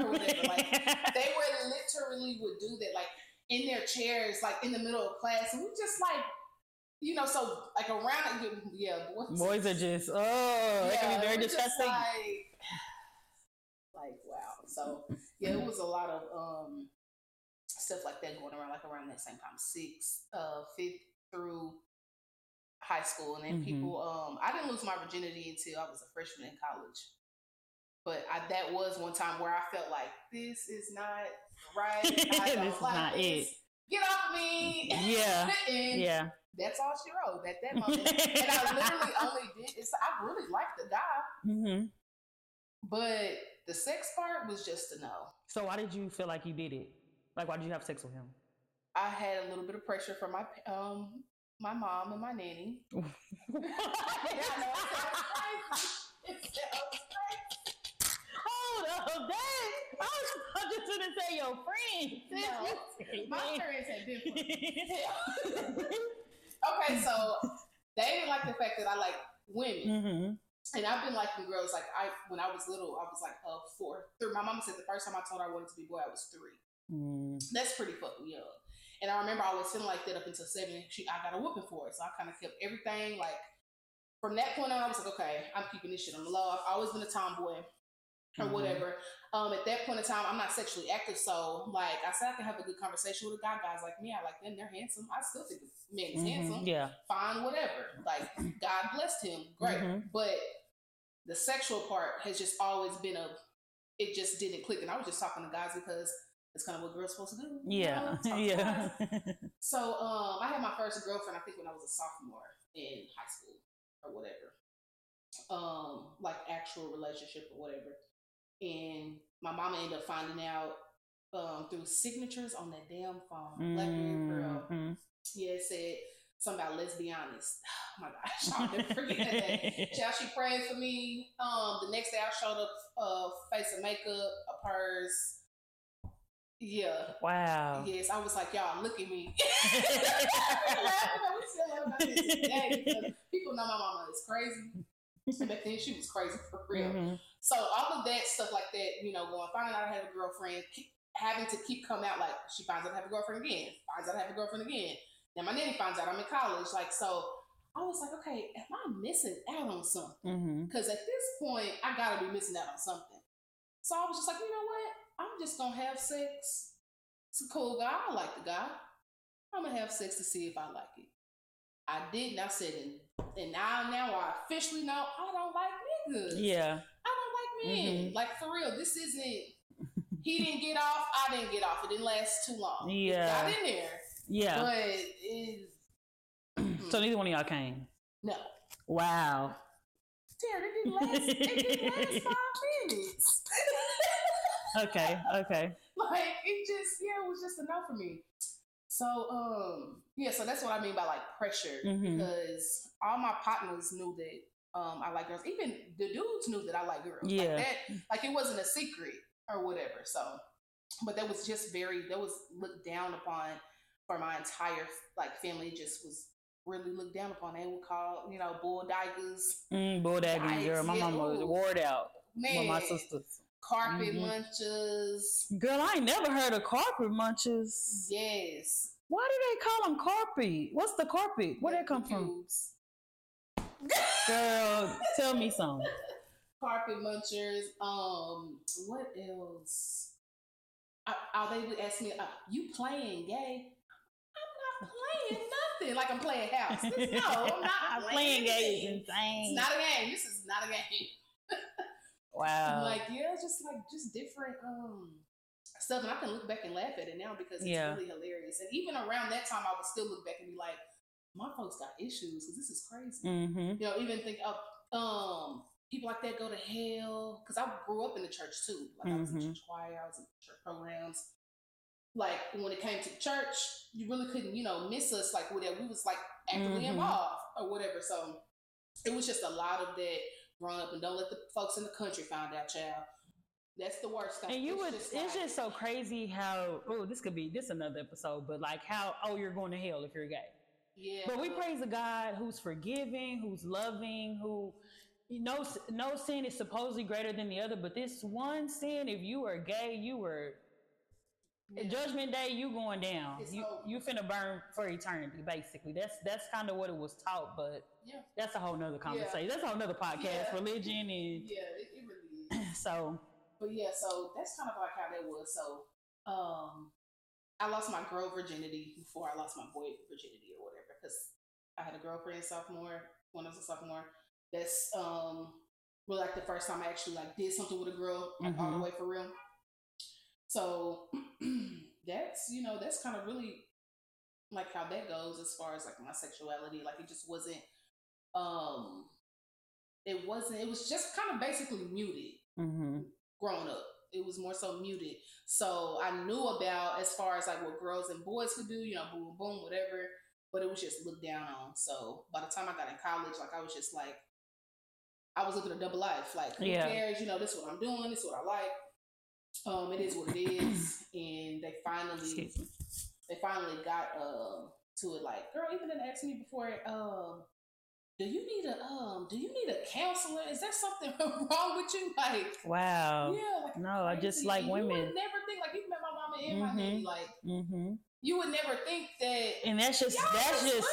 [SPEAKER 2] or whatever. Like they were literally would do that, like in their chairs, like in the middle of class, and we just like. You know, so like around, yeah, boys,
[SPEAKER 3] Boys are just oh, it can be very disgusting.
[SPEAKER 2] Like, like wow. So yeah, it was a lot of um stuff like that going around, like around that same time, sixth, uh, fifth through high school, and then
[SPEAKER 3] Mhm.
[SPEAKER 2] people. Um, I didn't lose my virginity until I was a freshman in college. But I, that was one time where I felt like this is not right.
[SPEAKER 3] This is
[SPEAKER 2] like
[SPEAKER 3] not
[SPEAKER 2] this.
[SPEAKER 3] it.
[SPEAKER 2] Get off me.
[SPEAKER 3] Yeah. yeah.
[SPEAKER 2] That's all she wrote at that moment. and I literally only did. It's, I really liked the guy.
[SPEAKER 3] hmm
[SPEAKER 2] But the sex part was just a no.
[SPEAKER 3] So why did you feel like you did it? Like why did you have sex with him?
[SPEAKER 2] I had a little bit of pressure from my um my mom and my nanny. I know, it sounds crazy. It sounds crazy.
[SPEAKER 3] Hold up, dang! I was, just gonna say your friend.
[SPEAKER 2] No, My parents had different. Okay, so they didn't like the fact that I like women,
[SPEAKER 3] hmm
[SPEAKER 2] and I've been liking girls. Like I, when I was little, I was like uh four. Three. My mom said the first time I told her I wanted to be a boy, I was three.
[SPEAKER 3] Mm.
[SPEAKER 2] That's pretty fucking young. And I remember I was feeling like that up until seven. She, I got a whooping for it, so I kind of kept everything like. From that point on, I was like, okay, I'm keeping this shit on the low. I've always been a tomboy or
[SPEAKER 3] Mhm.
[SPEAKER 2] whatever. Um, at that point in time, I'm not sexually active, so like I said, I can have a good conversation with a guy. Guys like me, I like them. They're handsome. I still think the man is
[SPEAKER 3] Mhm.
[SPEAKER 2] handsome.
[SPEAKER 3] Yeah.
[SPEAKER 2] Fine, whatever. Like God blessed him, great.
[SPEAKER 3] Mhm.
[SPEAKER 2] But the sexual part has just always been a. It just didn't click, and I was just talking to guys because it's kind of what girls supposed to do. you
[SPEAKER 3] Yeah.
[SPEAKER 2] know,
[SPEAKER 3] Yeah.
[SPEAKER 2] So um, I had my first girlfriend. I think when I was a sophomore in high school or whatever. Um, like actual relationship or whatever. And my mama ended up finding out um, through signatures on that damn phone. Blackberry Pearl.
[SPEAKER 3] Mhm.
[SPEAKER 2] Yeah, it said something about let's be honest. Oh my gosh, I'll never forget that. Child, she prayed for me. Um, the next day I showed up, uh, face of makeup, a purse. Yeah.
[SPEAKER 3] wow.
[SPEAKER 2] Yes, I was like, y'all, look at me. We still laugh about this today because People know my mama is crazy. And back then she was crazy for real.
[SPEAKER 3] Mhm.
[SPEAKER 2] So all of that stuff like that, you know, going finding out I have a girlfriend, keep, having to keep coming out like she finds out I have a girlfriend again, finds out I have a girlfriend again. Then my nanny finds out I'm in college. Like so, I was like, okay, am I missing out on something?
[SPEAKER 3] Mhm.
[SPEAKER 2] Because at this point, I gotta be missing out on something. So I was just like, you know what? I'm just gonna have sex. It's a cool guy. I like the guy. I'm gonna have sex to see if I like it. I didn't. I said, and, and now, now I officially know I don't like niggas.
[SPEAKER 3] Yeah.
[SPEAKER 2] I don't like men.
[SPEAKER 3] Mhm.
[SPEAKER 2] Like for real, this isn't. He didn't get off. I didn't get off. It didn't last too long. It
[SPEAKER 3] Yeah.
[SPEAKER 2] got in there,
[SPEAKER 3] Yeah.
[SPEAKER 2] but it.
[SPEAKER 3] so neither one of y'all came.
[SPEAKER 2] no,
[SPEAKER 3] Wow.
[SPEAKER 2] Terry, it didn't last. It didn't last five minutes.
[SPEAKER 3] Okay. Okay.
[SPEAKER 2] like it just yeah, it was just enough for me. So um yeah, so that's what I mean by like pressure
[SPEAKER 3] Mhm.
[SPEAKER 2] because all my partners knew that um I like girls. Even the dudes knew that I like girls.
[SPEAKER 3] Yeah.
[SPEAKER 2] Like that like it wasn't a secret or whatever. So but that was just very that was looked down upon for my entire like family just was really looked down upon. They would call, you know, bull daggers.
[SPEAKER 3] Mm, bulldagging girl. My
[SPEAKER 2] Yeah,
[SPEAKER 3] mama was wore out
[SPEAKER 2] Man,
[SPEAKER 3] with my sisters.
[SPEAKER 2] Carpet
[SPEAKER 3] Mhm.
[SPEAKER 2] munchers.
[SPEAKER 3] Girl, I ain't never heard of carpet munchers.
[SPEAKER 2] Yes.
[SPEAKER 3] Why do they call them carpet? What's the carpet? Where that come from? Girl, tell me something.
[SPEAKER 2] carpet munchers. Um, what else? I, they would ask me, uh, "You playing gay?" I'm not playing nothing. Like I'm playing house. No, I'm not
[SPEAKER 3] playing
[SPEAKER 2] playing
[SPEAKER 3] gay is insane.
[SPEAKER 2] It's not a game. This is not a game.
[SPEAKER 3] Wow.
[SPEAKER 2] Like yeah, just like just different um stuff, and I can look back and laugh at it now because it's
[SPEAKER 3] Yeah.
[SPEAKER 2] really hilarious. And even around that time, I would still look back and be like, "My folks got issues because this is crazy."
[SPEAKER 3] mm-hmm.
[SPEAKER 2] you know, even think of um people like that go to hell because I grew up in the church too. Like I was in
[SPEAKER 3] Mhm.
[SPEAKER 2] church choir, I was in church programs. Like when it came to church, you really couldn't, you know, miss us like whatever. We was like actively
[SPEAKER 3] Mhm.
[SPEAKER 2] involved or whatever. So it was just a lot of that growing up, and don't let the folks in the country find out, child. That's the worst thing.
[SPEAKER 3] And you
[SPEAKER 2] It's
[SPEAKER 3] would,
[SPEAKER 2] just
[SPEAKER 3] it's
[SPEAKER 2] like-
[SPEAKER 3] just so crazy how, oh, this could be, this another episode, but like how, oh, you're going to hell if you're gay.
[SPEAKER 2] yeah.
[SPEAKER 3] But we praise a God who's forgiving, who's loving, who no no sin is supposedly greater than the other. But this one sin, if you are gay, you were
[SPEAKER 2] Yeah.
[SPEAKER 3] Judgment Day, you going down.
[SPEAKER 2] It's
[SPEAKER 3] You
[SPEAKER 2] over.
[SPEAKER 3] you finna burn for eternity, basically. That's that's kind of what it was taught, but
[SPEAKER 2] Yeah.
[SPEAKER 3] that's a whole nother conversation. That's a whole nother podcast.
[SPEAKER 2] Yeah.
[SPEAKER 3] Religion and
[SPEAKER 2] Yeah, it, it really is.
[SPEAKER 3] so
[SPEAKER 2] But yeah, so that's kind of like how that was. So um I lost my girl virginity before I lost my boy virginity or whatever because I had a girlfriend sophomore when I was a sophomore. That's um really like the first time I actually like did something with a girl like all the
[SPEAKER 3] Mhm.
[SPEAKER 2] way for real. So that's you know that's kind of really like how that goes as far as like my sexuality. Like it just wasn't um it wasn't it was just kind of basically muted
[SPEAKER 3] hmm
[SPEAKER 2] grown up. It was more so muted. So I knew about as far as like what girls and boys could do, you know, boom, boom, whatever. But it was just looked down on. So by the time I got in college, like I was just like, I was living a double life. Like, who
[SPEAKER 3] Yeah.
[SPEAKER 2] cares? You know, this is what I'm doing. This is what I like. Um, it is what it is. and they finally, they finally got um to it. Like, girl, even they asked me before, um, do you need a um, do you need a counselor? Is there something wrong with you? Like,
[SPEAKER 3] Wow.
[SPEAKER 2] yeah, like
[SPEAKER 3] No, I just like
[SPEAKER 2] You
[SPEAKER 3] women.
[SPEAKER 2] would never think like you met my mama and my
[SPEAKER 3] Mhm.
[SPEAKER 2] daddy. Like
[SPEAKER 3] hmm
[SPEAKER 2] you would never think that.
[SPEAKER 3] And that's just that's just
[SPEAKER 2] really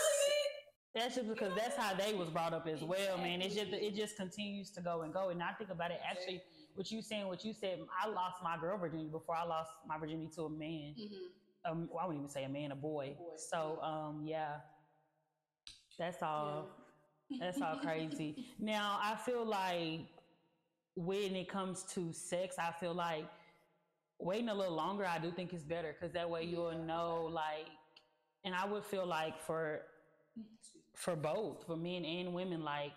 [SPEAKER 3] that's just because that's how they was brought up as well, man. It's just it just continues to go and go. And I think about it actually what you saying, what you said, I lost my girl virginity before I lost my virginity to a man.
[SPEAKER 2] Mhm.
[SPEAKER 3] Um, well, I wouldn't even say a man, a boy.
[SPEAKER 2] A boy,
[SPEAKER 3] So, um, yeah, that's all. That's all crazy. Now, I feel like when it comes to sex, I feel like waiting a little longer, I do think is better because that way you'll
[SPEAKER 2] Yeah.
[SPEAKER 3] know, like, and I would feel like for for both, for men and women, like,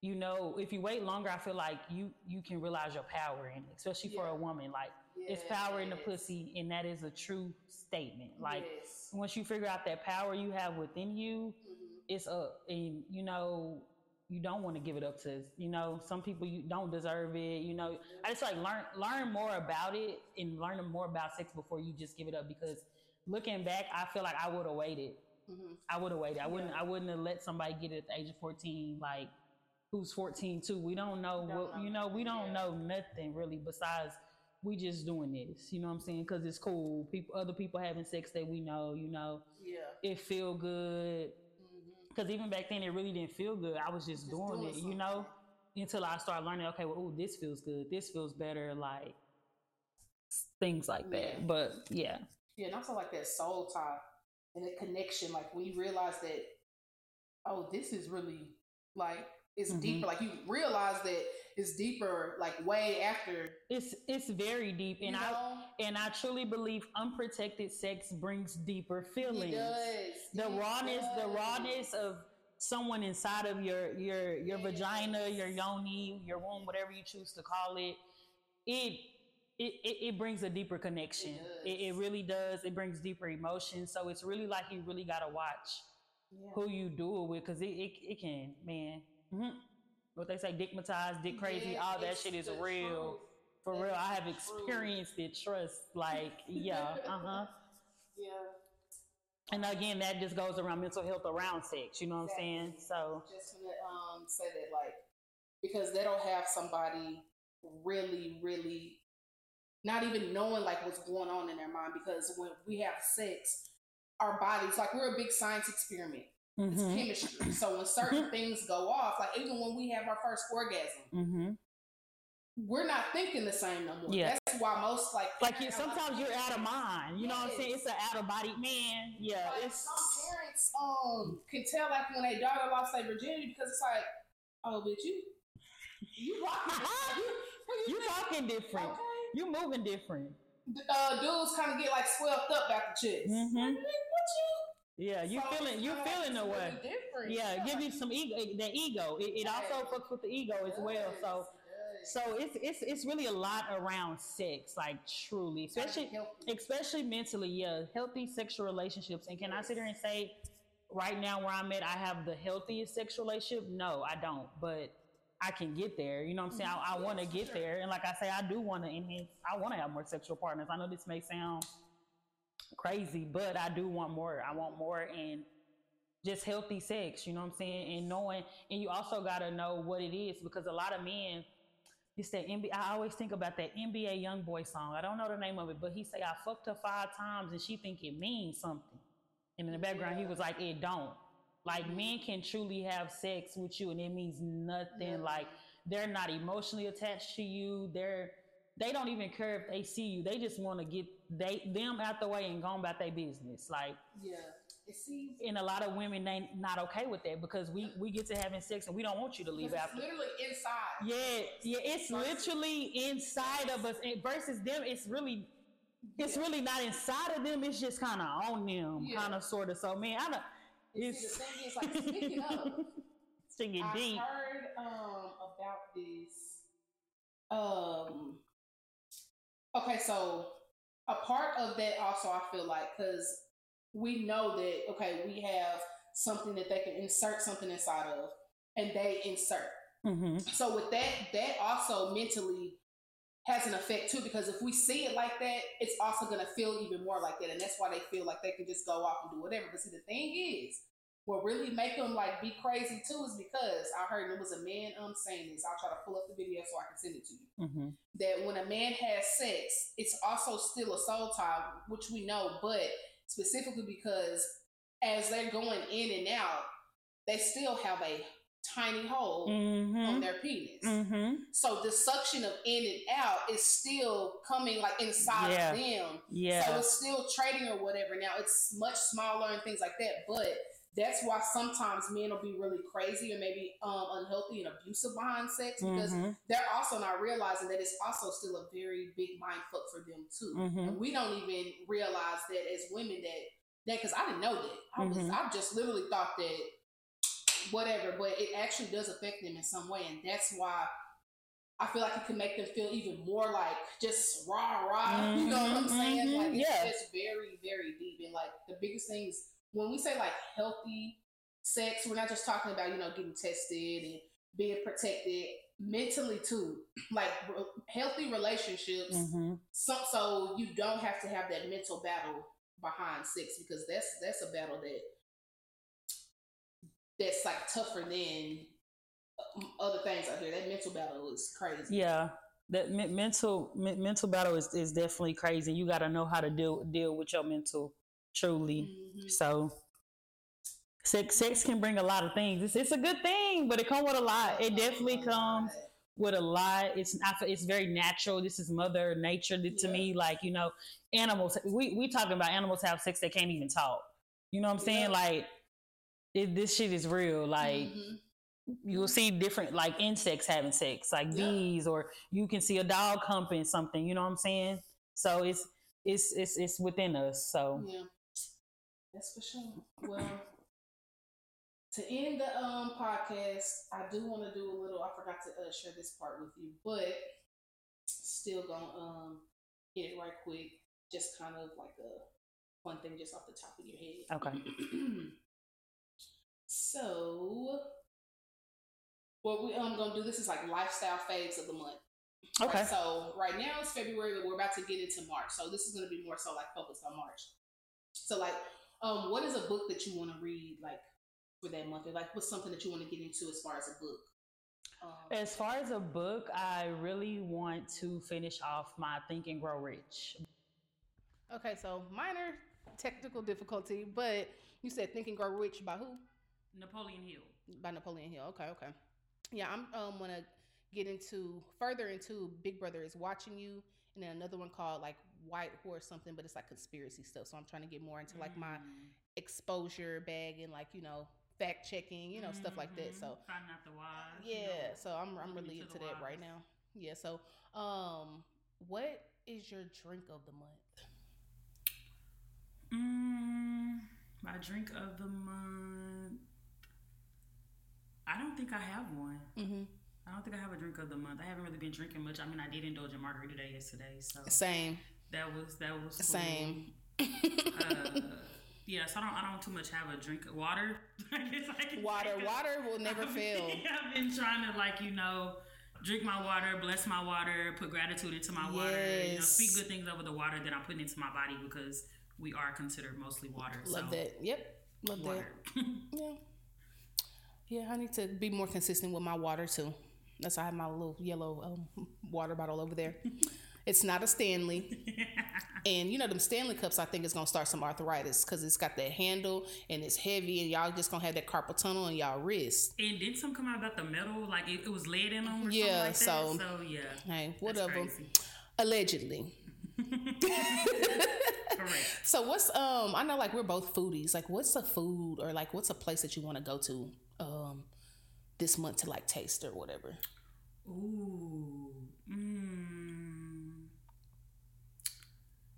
[SPEAKER 3] you know, if you wait longer, I feel like you you can realize your power in it, especially for a woman. Like, It's power in the pussy, and that is a true statement. Like
[SPEAKER 2] Yes.
[SPEAKER 3] once you figure out that power you have within you,
[SPEAKER 2] Mhm.
[SPEAKER 3] it's a and you know you don't want to give it up to you know some people you don't deserve it. You know, I just like learn learn more about it and learn more about sex before you just give it up. Because looking back, I feel like I would have waited.
[SPEAKER 2] Mhm.
[SPEAKER 3] I would have waited. I wouldn't.
[SPEAKER 2] Yeah.
[SPEAKER 3] I wouldn't have let somebody get it at the age of fourteen. Like who's fourteen too. We don't know.
[SPEAKER 2] Don't
[SPEAKER 3] what,
[SPEAKER 2] know
[SPEAKER 3] you know, we don't
[SPEAKER 2] yeah.
[SPEAKER 3] know nothing really besides we just doing this. You know what I'm saying? Because it's cool. People, other people having sex that we know. You know,
[SPEAKER 2] Yeah.
[SPEAKER 3] it feel good.
[SPEAKER 2] Mhm.
[SPEAKER 3] Because even back then, it really didn't feel good. I was just,
[SPEAKER 2] Just
[SPEAKER 3] doing,
[SPEAKER 2] doing
[SPEAKER 3] it. You know, until I started learning. Okay, well, ooh, this feels good. This feels better. Like things like
[SPEAKER 2] Yeah.
[SPEAKER 3] that. But yeah.
[SPEAKER 2] Yeah, and also like that soul tie and the connection. Like when you realize that, oh, this is really like it's
[SPEAKER 3] Mhm.
[SPEAKER 2] deeper. Like you realize that it's deeper. Like way after.
[SPEAKER 3] It's it's very deep, and
[SPEAKER 2] you
[SPEAKER 3] I and I truly believe unprotected sex brings deeper feelings.
[SPEAKER 2] It does.
[SPEAKER 3] The
[SPEAKER 2] It
[SPEAKER 3] rawness, the rawness of someone inside of your your your
[SPEAKER 2] Yes.
[SPEAKER 3] vagina, your yoni, your womb, whatever you choose to call it, it it, it, it brings a deeper connection.
[SPEAKER 2] It
[SPEAKER 3] It, it really does. It brings deeper emotion. So it's really like you really gotta watch
[SPEAKER 2] Yeah.
[SPEAKER 3] who you do it with, because it, it it can, man. Hmm What they say, dickmatized, dick crazy,
[SPEAKER 2] Yeah,
[SPEAKER 3] all that shit is real.
[SPEAKER 2] truth.
[SPEAKER 3] For
[SPEAKER 2] That
[SPEAKER 3] real, I have experienced it. Trust, like, yeah, uh huh.
[SPEAKER 2] Yeah.
[SPEAKER 3] And again, that just goes around mental health around sex. You know what I'm saying? So,
[SPEAKER 2] just gonna um say that like because they don't have somebody really really not even knowing like what's going on in their mind because when we have sex our bodies like we're a big science experiment it's
[SPEAKER 3] mhm,
[SPEAKER 2] chemistry so when certain things go off like even when we have our first orgasm
[SPEAKER 3] mhm.
[SPEAKER 2] we're not thinking the same no more
[SPEAKER 3] Yeah.
[SPEAKER 2] that's why most like
[SPEAKER 3] like you, sometimes you're out of mind. You know what I'm saying? It's an out of body man. Yeah,
[SPEAKER 2] like
[SPEAKER 3] it's
[SPEAKER 2] some parents um can tell like when their daughter lost their virginity because it's like oh bitch you you rocking you,
[SPEAKER 3] you talking different.
[SPEAKER 2] okay
[SPEAKER 3] You moving different.
[SPEAKER 2] uh, dudes kind of get like swelled up at the chest.
[SPEAKER 3] Mhm. Yeah,
[SPEAKER 2] you? So
[SPEAKER 3] feeling you
[SPEAKER 2] kinda
[SPEAKER 3] feeling the way.
[SPEAKER 2] different.
[SPEAKER 3] Yeah, give you some ego. Eh, that ego. It, it also
[SPEAKER 2] Yes.
[SPEAKER 3] fucks with the ego as well. So. So it's it's it's really a lot around sex, like truly, especially especially mentally. Yeah, healthy sexual relationships. And can I sit here and say, right now where I'm at, I have the healthiest sexual relationship? No, I don't. But I can get there. You know what I'm saying? I, I want to get there, and like I say, I do want to enhance. I want to have more sexual partners. I know this may sound crazy, but I do want more. I want more and just healthy sex, you know what I'm saying? And knowing, and you also got to know what it is because a lot of men, it's that NBA. I always think about that NBA Young Boy song. I don't know the name of it, but he say I fucked her five times and she think it means something. And in the background, he was like, it don't. Like
[SPEAKER 2] Mhm.
[SPEAKER 3] men can truly have sex with you and it means nothing.
[SPEAKER 2] Nothing.
[SPEAKER 3] Like they're not emotionally attached to you. They're they don't even care if they see you. They just want to get they them out the way and go about their business. Like
[SPEAKER 2] Yeah. It seems
[SPEAKER 3] and a lot of women they not okay with that because we we get to having sex and we don't want you to leave
[SPEAKER 2] it's
[SPEAKER 3] after.
[SPEAKER 2] literally inside.
[SPEAKER 3] Yeah, yeah, it's literally inside of us and versus them. It's really, it's
[SPEAKER 2] Yeah.
[SPEAKER 3] really not inside of them. It's just kind of on them,
[SPEAKER 2] Yeah.
[SPEAKER 3] kind of sort of. So man, I don't.
[SPEAKER 2] See,
[SPEAKER 3] It's
[SPEAKER 2] the thing is, like, speaking of,
[SPEAKER 3] singing
[SPEAKER 2] I
[SPEAKER 3] deep.
[SPEAKER 2] heard um about this. Um. Okay, so a part of that also, I feel like, because we know that okay, we have something that they can insert something inside of, and they insert.
[SPEAKER 3] hmm
[SPEAKER 2] So with that, that also mentally has an effect too, because if we see it like that, it's also gonna feel even more like that, and that's why they feel like they can just go off and do whatever. But see, the thing is, what really make them like be crazy too is because I heard it was a man um saying this. I'll try to pull up the video so I can send it to you.
[SPEAKER 3] hmm
[SPEAKER 2] That when a man has sex, it's also still a soul tie, which we know, but specifically because as they're going in and out, they still have a tiny hole on
[SPEAKER 3] hmm
[SPEAKER 2] their penis.
[SPEAKER 3] hmm
[SPEAKER 2] So the suction of in and out is still coming like inside
[SPEAKER 3] Yeah.
[SPEAKER 2] of them. So it's still trading or whatever. Now it's much smaller and things like that. But that's why sometimes men will be really crazy or maybe um, unhealthy and abusive behind sex because
[SPEAKER 3] Mhm.
[SPEAKER 2] they're also not realizing that it's also still a very big mind fuck for them too.
[SPEAKER 3] Mhm.
[SPEAKER 2] And we don't even realize that as women that that because I didn't know that. I was
[SPEAKER 3] Mhm.
[SPEAKER 2] I just literally thought that whatever, but it actually does affect them in some way, and that's why I feel like it can make them feel even more like just rah rah. You know what I'm saying?
[SPEAKER 3] Mhm,
[SPEAKER 2] Like it's
[SPEAKER 3] yeah.
[SPEAKER 2] just very very deep. And like the biggest thing is when we say like healthy sex, we're not just talking about you know getting tested and being protected mentally too. Like re- healthy relationships.
[SPEAKER 3] Mhm.
[SPEAKER 2] So, so you don't have to have that mental battle behind sex because that's that's a battle that that's like tougher than uh, other things out here. That mental battle is crazy.
[SPEAKER 3] Yeah, that me- mental me- mental battle is, is definitely crazy. You got to know how to deal deal with your mental truly.
[SPEAKER 2] Mhm.
[SPEAKER 3] So sex sex can bring a lot of things. It's it's a good thing, but it come with a lot. It definitely comes with a lot. It's feel it's very natural. This is Mother Nature to
[SPEAKER 2] Yeah.
[SPEAKER 3] me. Like you know, animals. We we talking about animals have sex they can't even talk. You know what I'm saying?
[SPEAKER 2] Yeah.
[SPEAKER 3] Like it, this shit is real. Like
[SPEAKER 2] Mhm.
[SPEAKER 3] you'll see different like insects having sex, like
[SPEAKER 2] Yeah.
[SPEAKER 3] bees, or you can see a dog humping something. You know what I'm saying? So it's it's it's it's within us. So
[SPEAKER 2] Yeah, that's for sure. Well, to end the um podcast, I do want to do a little. I forgot to uh, share this part with you, but still gonna um get it right quick. Just kind of like a fun thing, just off the top of your head.
[SPEAKER 3] okay,
[SPEAKER 2] so, what we um gonna do this is like lifestyle faves of the month. Right,
[SPEAKER 3] okay,
[SPEAKER 2] so right now it's February, but we're about to get into March. So this is to be more so like focused on March. So like, um, what is a book that you want to read like for that month? Like, what's something that you want to get into as far as a book? Um,
[SPEAKER 3] As far as a book, I really want to finish off my Think and Grow Rich.
[SPEAKER 2] okay, so minor technical difficulty, but you said Think and Grow Rich by who?
[SPEAKER 3] Napoleon Hill.
[SPEAKER 2] By Napoleon Hill. Okay, okay. Yeah, I'm um want to get into further into Big Brother is watching you, and then another one called like White Horse something, but it's like conspiracy stuff. So I'm trying to get more into like my
[SPEAKER 3] Mm.
[SPEAKER 2] exposure bag and like you know fact checking, you know stuff like that. So
[SPEAKER 3] finding out the why.
[SPEAKER 2] yeah, so I'm I'm really
[SPEAKER 3] into
[SPEAKER 2] that right now. Yeah, so um, what is your drink of the month?
[SPEAKER 3] Mm, my drink of the month. I don't think I have one.
[SPEAKER 2] Mm-hmm.
[SPEAKER 3] I don't think I have a drink of the month. I haven't really been drinking much. I mean, I did indulge in margarita day yesterday, so
[SPEAKER 2] Same,
[SPEAKER 3] that was that was cool.
[SPEAKER 2] same.
[SPEAKER 3] Uh, yeah, so I don't I don't too much have a drink of water. I guess I can
[SPEAKER 2] water, water will never
[SPEAKER 3] I've
[SPEAKER 2] fail.
[SPEAKER 3] been- I've been trying to like you know drink my water, bless my water, put gratitude into my water. You know, speak good things over the water that I'm putting into my body because we are considered mostly water.
[SPEAKER 2] Love
[SPEAKER 3] so,
[SPEAKER 2] that. Yep, love
[SPEAKER 3] Water.
[SPEAKER 2] that. Yeah. Yeah, I need to be more consistent with my water too. That's why I have my little yellow um, water bottle over there. It's not a Stanley. And you know them Stanley cups, I think is gonna start some arthritis because it's got that handle and it's heavy, and y'all just gonna have that carpal tunnel in y'all wrist.
[SPEAKER 3] and didn't some come out about the metal? Like it, it was lead in them or
[SPEAKER 2] Yeah,
[SPEAKER 3] something like that?
[SPEAKER 2] so-
[SPEAKER 3] So yeah.
[SPEAKER 2] Hey, whatever. Allegedly.
[SPEAKER 3] Correct.
[SPEAKER 2] So what's um? I know like we're both foodies. Like, what's a food or like what's a place that you want to go to um this month to like taste or whatever?
[SPEAKER 3] Ooh. Mm.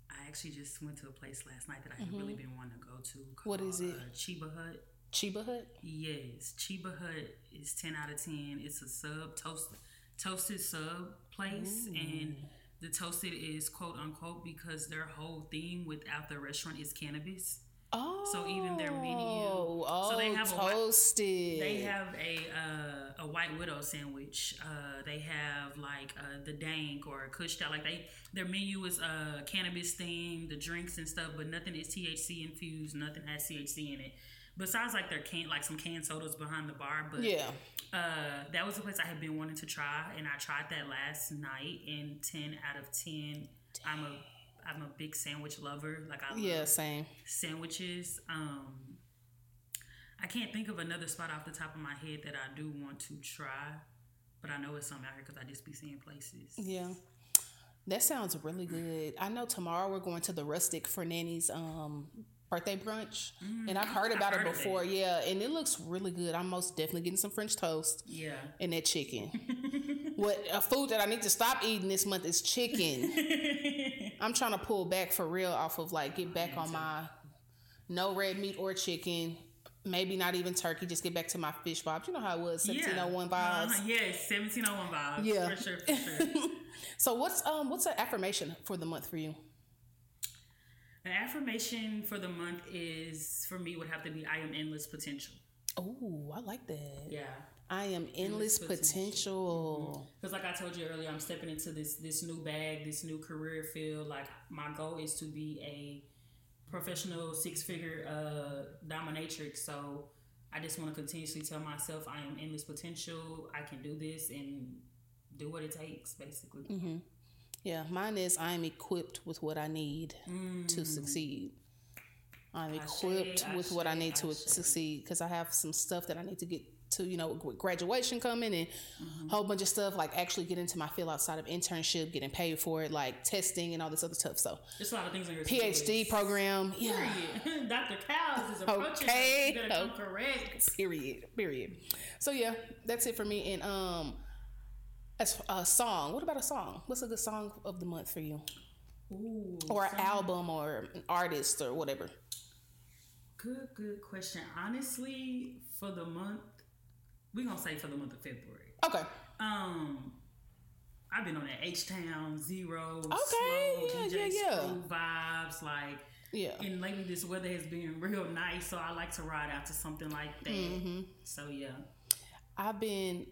[SPEAKER 3] I actually just went to a place last night that I had really been wanting to go to.
[SPEAKER 2] Mm-hmm. What is it?
[SPEAKER 3] Uh, Chiba Hut.
[SPEAKER 2] Chiba Hut.
[SPEAKER 3] Yes, Chiba Hut is ten out of ten. It's a sub toast, toasted sub place, and the toasted is quote unquote because their whole theme without the restaurant is cannabis.
[SPEAKER 2] Oh,
[SPEAKER 3] So even their menu-
[SPEAKER 2] Oh,
[SPEAKER 3] so they have a
[SPEAKER 2] toasted.
[SPEAKER 3] They have a uh, a white widow sandwich. Uh, they have like uh, the dank or kush out. Like they their menu is uh, cannabis themed, the drinks and stuff, but nothing is THC infused. Nothing has THC in it. Besides like their can like some canned sodas behind the bar, but
[SPEAKER 2] yeah.
[SPEAKER 3] uh, that was a place I had been wanting to try, and I tried that last night. And ten out of ten, I'm a I'm a big sandwich lover. Like I love
[SPEAKER 2] Yeah, same.
[SPEAKER 3] sandwiches. Um, I can't think of another spot off the top of my head that I do want to try, but I know it's something out here because I just be seeing places.
[SPEAKER 2] Yeah. That sounds really good. I know tomorrow we're going to the Rustic for Nanny's um birthday brunch. and I've heard
[SPEAKER 3] I've
[SPEAKER 2] about
[SPEAKER 3] heard
[SPEAKER 2] it before. Yeah, and it looks really good. I'm most definitely getting some French toast
[SPEAKER 3] Yeah.
[SPEAKER 2] and that chicken. what a food that I need to stop eating this month is chicken. I'm trying to pull back for real off of like get back on my no red meat or chicken. maybe not even turkey. Just get back to my fish vibes. You know how it was, seventeen oh one vibes.
[SPEAKER 3] Uh-huh. Yes, seventeen oh one vibes.
[SPEAKER 2] Yeah.
[SPEAKER 3] for sure, for sure.
[SPEAKER 2] So what's um what's an affirmation for the month for you?
[SPEAKER 3] the affirmation for the month is for me would have to be I am endless potential.
[SPEAKER 2] Oh, I like that.
[SPEAKER 3] Yeah.
[SPEAKER 2] I am endless
[SPEAKER 3] Endless potential. Because like I told you earlier, I'm stepping into this this new bag, this new career field. Like my goal is to be a professional six figure uh, dominatrix. So I just want to continuously tell myself I am endless potential. I can do this and do what it takes, basically.
[SPEAKER 2] Mm-hmm. Yeah, mine is I am equipped with what I need to succeed. I'm equipped with what I need to succeed because I have some stuff that I need to get to, you know, with graduation coming and a whole bunch of stuff like actually get into my field outside of internship, getting paid for it, like testing and all this other stuff. So,
[SPEAKER 3] There's a lot of things on your
[SPEAKER 2] PhD program, yeah,
[SPEAKER 3] Period. Dr. Cows is approaching
[SPEAKER 2] Okay.
[SPEAKER 3] You better correct.
[SPEAKER 2] period, period. So yeah, that's it for me. And um, as a song, what about a song? What's a good song of the month for you,
[SPEAKER 3] Ooh,
[SPEAKER 2] or an album, or an artist, or whatever?
[SPEAKER 3] Good, good question. Honestly, for the month, we're gonna say for the month of February.
[SPEAKER 2] Okay,
[SPEAKER 3] Um, I've been on that H Town Zero,
[SPEAKER 2] Okay,
[SPEAKER 3] slow,
[SPEAKER 2] yeah,
[SPEAKER 3] DJ
[SPEAKER 2] yeah, yeah.
[SPEAKER 3] Vibes, like.
[SPEAKER 2] yeah.
[SPEAKER 3] And lately, this weather has been real nice, so I like to ride out to something like that.
[SPEAKER 2] Mm-hmm.
[SPEAKER 3] So yeah.
[SPEAKER 2] I've been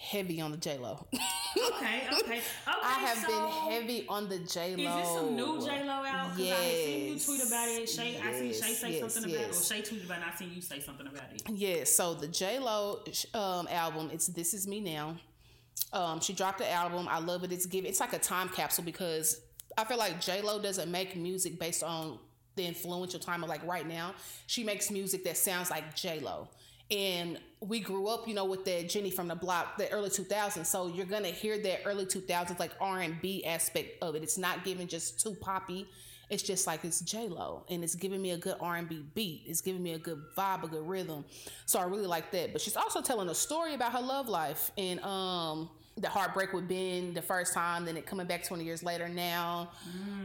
[SPEAKER 2] heavy on the J Lo.
[SPEAKER 3] Okay, okay, okay.
[SPEAKER 2] I have
[SPEAKER 3] so
[SPEAKER 2] been heavy on the J Lo.
[SPEAKER 3] Is this some new J Lo out? Because I seen you tweet about it. Shay, I seen Shay say
[SPEAKER 2] yes,
[SPEAKER 3] something about it. Or. Shay tweeted about it. I seen you say something about it.
[SPEAKER 2] Yeah, so the J Lo um, album, it's "This Is Me Now." Um, she dropped the album. I love it. It's give. It's like a time capsule because I feel like J Lo doesn't make music based on the influential time of like right now. She makes music that sounds like J Lo. And we grew up, you know, with that Jenny from the block, the early 2000s. So you're gonna hear that early 2000s like R and B aspect of it. It's not giving just too poppy. It's just like it's J Lo, and it's giving me a good R and B beat. It's giving me a good vibe, a good rhythm. So I really like that. But she's also telling a story about her love life and um the heartbreak with Ben the first time, then it coming back 20 years later now.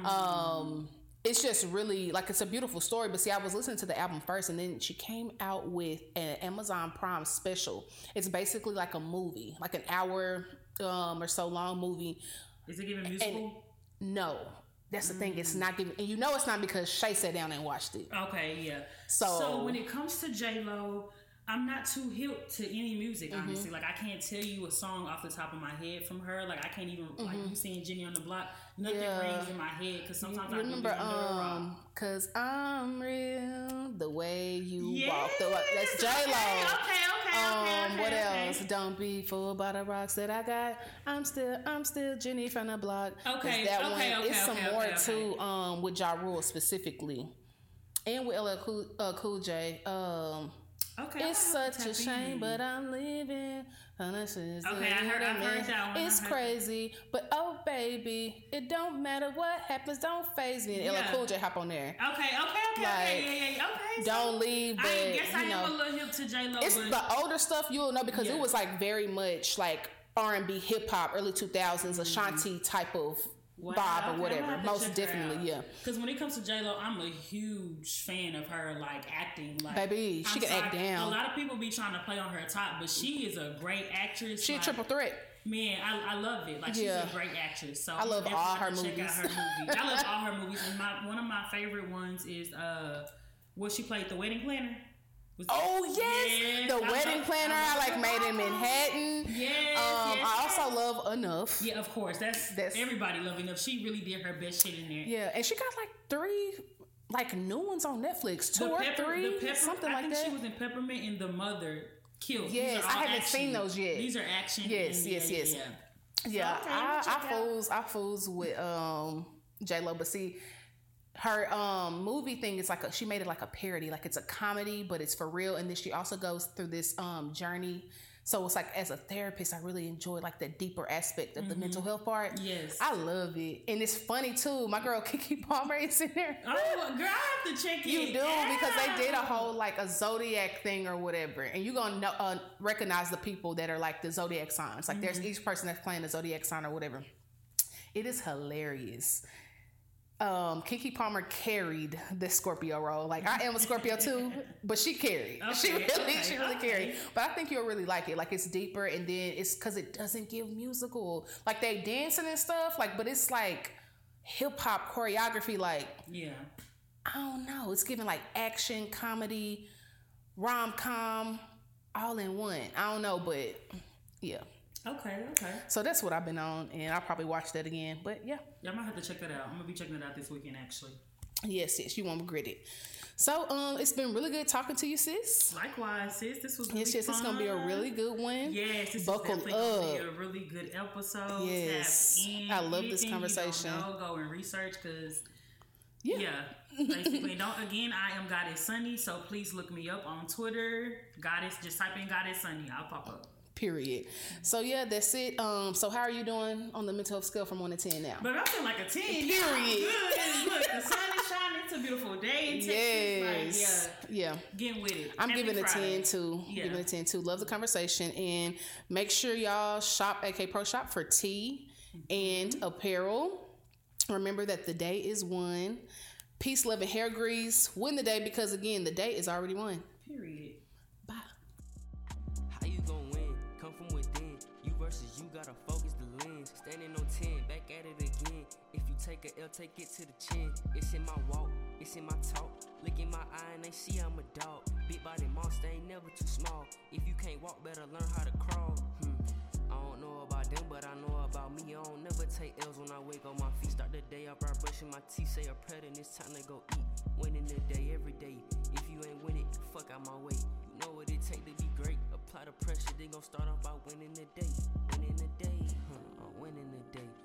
[SPEAKER 2] Um it's just really like it's a beautiful story. But see, I was listening to the album first, and then she came out with an Amazon Prime special. It's basically like a movie, like an hour um, or so long movie.
[SPEAKER 3] Is it giving musical?
[SPEAKER 2] No, that's the thing. It's not giving, and you know it's not because Shay sat down and watched it.
[SPEAKER 3] Okay, yeah.
[SPEAKER 2] So- so
[SPEAKER 3] when it comes to J Lo, I'm not too hip to any music,
[SPEAKER 2] Mm-hmm.
[SPEAKER 3] honestly. Like I can't tell you a song off the top of my head from her. Like I can't even like you seeing Jenny on the block. Nothing.
[SPEAKER 2] Yeah.
[SPEAKER 3] rings in my head because sometimes
[SPEAKER 2] You
[SPEAKER 3] I
[SPEAKER 2] remember,
[SPEAKER 3] really be under a rock.
[SPEAKER 2] um, cause I'm real, the way you
[SPEAKER 3] Yes.
[SPEAKER 2] walk. The, that's J Lo.
[SPEAKER 3] Okay, okay, okay,
[SPEAKER 2] Um,
[SPEAKER 3] okay, okay,
[SPEAKER 2] what else? Don't be fooled by the rocks that I got. I'm still, I'm still Jenny from the block.
[SPEAKER 3] Okay,
[SPEAKER 2] that
[SPEAKER 3] okay,
[SPEAKER 2] one.
[SPEAKER 3] okay,
[SPEAKER 2] it's some more too. Um, with Ja Rule specifically, and with LL Cool, uh, cool J. Um,
[SPEAKER 3] Okay,
[SPEAKER 2] it's
[SPEAKER 3] I'll have to
[SPEAKER 2] such a shame, but I'm living. Tuesday
[SPEAKER 3] Okay, I heard- I've heard that one,
[SPEAKER 2] It's
[SPEAKER 3] heard that.
[SPEAKER 2] crazy, but oh baby, it don't matter what happens. Don't phase me. And LL
[SPEAKER 3] Yeah.
[SPEAKER 2] Cool J hop on there.
[SPEAKER 3] Okay, okay, okay,
[SPEAKER 2] Like,
[SPEAKER 3] okay, yeah, yeah, yeah, okay.
[SPEAKER 2] Don't
[SPEAKER 3] so
[SPEAKER 2] leave, but
[SPEAKER 3] I guess I
[SPEAKER 2] you
[SPEAKER 3] am a little hip to J Lo,
[SPEAKER 2] it's
[SPEAKER 3] but
[SPEAKER 2] the older stuff you'll know because
[SPEAKER 3] Yeah.
[SPEAKER 2] it was like very much like R and B, hip hop, early two thousands, mm-hmm. Ashanti type of
[SPEAKER 3] Wow, okay,
[SPEAKER 2] or whatever.
[SPEAKER 3] gonna have to
[SPEAKER 2] Most definitely, yeah.
[SPEAKER 3] Because when it comes to J Lo, I'm a huge fan of her, like acting. Like,
[SPEAKER 2] Baby, she
[SPEAKER 3] I'm
[SPEAKER 2] can act down.
[SPEAKER 3] A lot of people be trying to play on her top, but she is a great actress.
[SPEAKER 2] She a triple threat.
[SPEAKER 3] Man, I, I love it. Like she's a great actress. So
[SPEAKER 2] I love all her
[SPEAKER 3] gonna Check out
[SPEAKER 2] movies.
[SPEAKER 3] her movies. I love all her movies. And my one of my favorite ones is uh, what she played, The Wedding Planner.
[SPEAKER 2] Oh yes,
[SPEAKER 3] Yes,
[SPEAKER 2] the
[SPEAKER 3] I
[SPEAKER 2] wedding
[SPEAKER 3] love-
[SPEAKER 2] planner.
[SPEAKER 3] I
[SPEAKER 2] I like Maid in Manhattan.
[SPEAKER 3] Yes,
[SPEAKER 2] Um,
[SPEAKER 3] yes,
[SPEAKER 2] I also love Enough.
[SPEAKER 3] Yeah, of course. That's,
[SPEAKER 2] That's-
[SPEAKER 3] everybody loving enough. She really did her best shit in there.
[SPEAKER 2] Yeah, and she got like three, like new ones on Netflix, two
[SPEAKER 3] The
[SPEAKER 2] or
[SPEAKER 3] pepper,
[SPEAKER 2] three,
[SPEAKER 3] the pepper,
[SPEAKER 2] something
[SPEAKER 3] I
[SPEAKER 2] like
[SPEAKER 3] think
[SPEAKER 2] that.
[SPEAKER 3] she was in Peppermint and the Mother killed. These
[SPEAKER 2] Yes, I haven't
[SPEAKER 3] action.
[SPEAKER 2] seen those yet.
[SPEAKER 3] These are action.
[SPEAKER 2] Yes, yes,
[SPEAKER 3] yeah,
[SPEAKER 2] yes.
[SPEAKER 3] Yeah, yeah.
[SPEAKER 2] Yeah,
[SPEAKER 3] okay,
[SPEAKER 2] I, I fools, I fools with um J Lo, but see, her um movie thing is like a, she made it like a parody, like it's a comedy, but it's for real. And then she also goes through this um journey. So it's like as a therapist, I really enjoy like the deeper aspect of the mental health part.
[SPEAKER 3] Mm-hmm. Yes.
[SPEAKER 2] I love it, and it's funny too. My girl Keke Palmer is in there.
[SPEAKER 3] Oh, girl, I have to check
[SPEAKER 2] You
[SPEAKER 3] it
[SPEAKER 2] do because they did a whole like a zodiac thing or whatever, and you're gonna know, uh, recognize the people that are like the zodiac signs. Like
[SPEAKER 3] Mm-hmm.
[SPEAKER 2] there's each person that's playing the zodiac sign or whatever. It is hilarious. Um, Keke Palmer carried the Scorpio role. Like I am a Scorpio too, but she carried. she really,
[SPEAKER 3] okay,
[SPEAKER 2] she really
[SPEAKER 3] okay.
[SPEAKER 2] carried. But I think you'll really like it. Like it's deeper, and then it's because it doesn't give musical. Like they dancing and stuff. Like, but it's like hip hop choreography. Like
[SPEAKER 3] Yeah.
[SPEAKER 2] I don't know. It's giving like action, comedy, rom com, all in one. I don't know, but yeah.
[SPEAKER 3] Okay. Okay.
[SPEAKER 2] So that's what I've been on, and I'll probably watch that again. But yeah,
[SPEAKER 3] Y'all might have to check that out. I'm gonna be checking it out this weekend actually.
[SPEAKER 2] yes, yes, you won't regret it. So um, it's been really good talking to you, sis.
[SPEAKER 3] Likewise, sis. This was really
[SPEAKER 2] Yes, yes, it's gonna be a really good one.
[SPEAKER 3] Yes, this
[SPEAKER 2] Buckle
[SPEAKER 3] is definitely gonna be
[SPEAKER 2] up.
[SPEAKER 3] a really good episode.
[SPEAKER 2] Yes. I love this
[SPEAKER 3] Anything you
[SPEAKER 2] conversation.
[SPEAKER 3] know, go and research because
[SPEAKER 2] Yeah.
[SPEAKER 3] yeah. Basically, don't again. I am Goddess Sunni, so please look me up on Twitter. Goddess, just type in Goddess Sunni. I'll pop up.
[SPEAKER 2] Period. So yeah, that's it. Um, so how are you doing on the mental health scale from one to ten now?
[SPEAKER 3] But I feel like a ten.
[SPEAKER 2] Period.
[SPEAKER 3] Good. Look, the sun is shining. It's a beautiful day in Texas.
[SPEAKER 2] Yes.
[SPEAKER 3] Like,
[SPEAKER 2] Yeah.
[SPEAKER 3] yeah, getting with it.
[SPEAKER 2] I'm giving a 10 too.
[SPEAKER 3] Yeah.
[SPEAKER 2] Giving a 10 too. Love the conversation. And make sure y'all shop AK Pro Shop for tea and
[SPEAKER 3] Mm-hmm.
[SPEAKER 2] apparel. Remember that the day is won. Peace, love, and hair grease. Win the day because, again, the day is already won.
[SPEAKER 3] Period.
[SPEAKER 1] Take a L, take it to the chin. It's in my walk, it's in my talk. Look in my eye and they see I'm a dog. Big body monster ain't never too small. If you can't walk, better learn how to crawl. Hmm. I don't know about them, but I know about me. I don't never take L's when I wake on my feet. Start the day off by brushing my teeth. Say a prayer, then it's time to go eat. Winning the day every day. If you ain't winning, fuck out my way. You know what it take to be great. Apply the pressure, they gon' start off by winning the day. Winning the day, huh? I'm winning the day.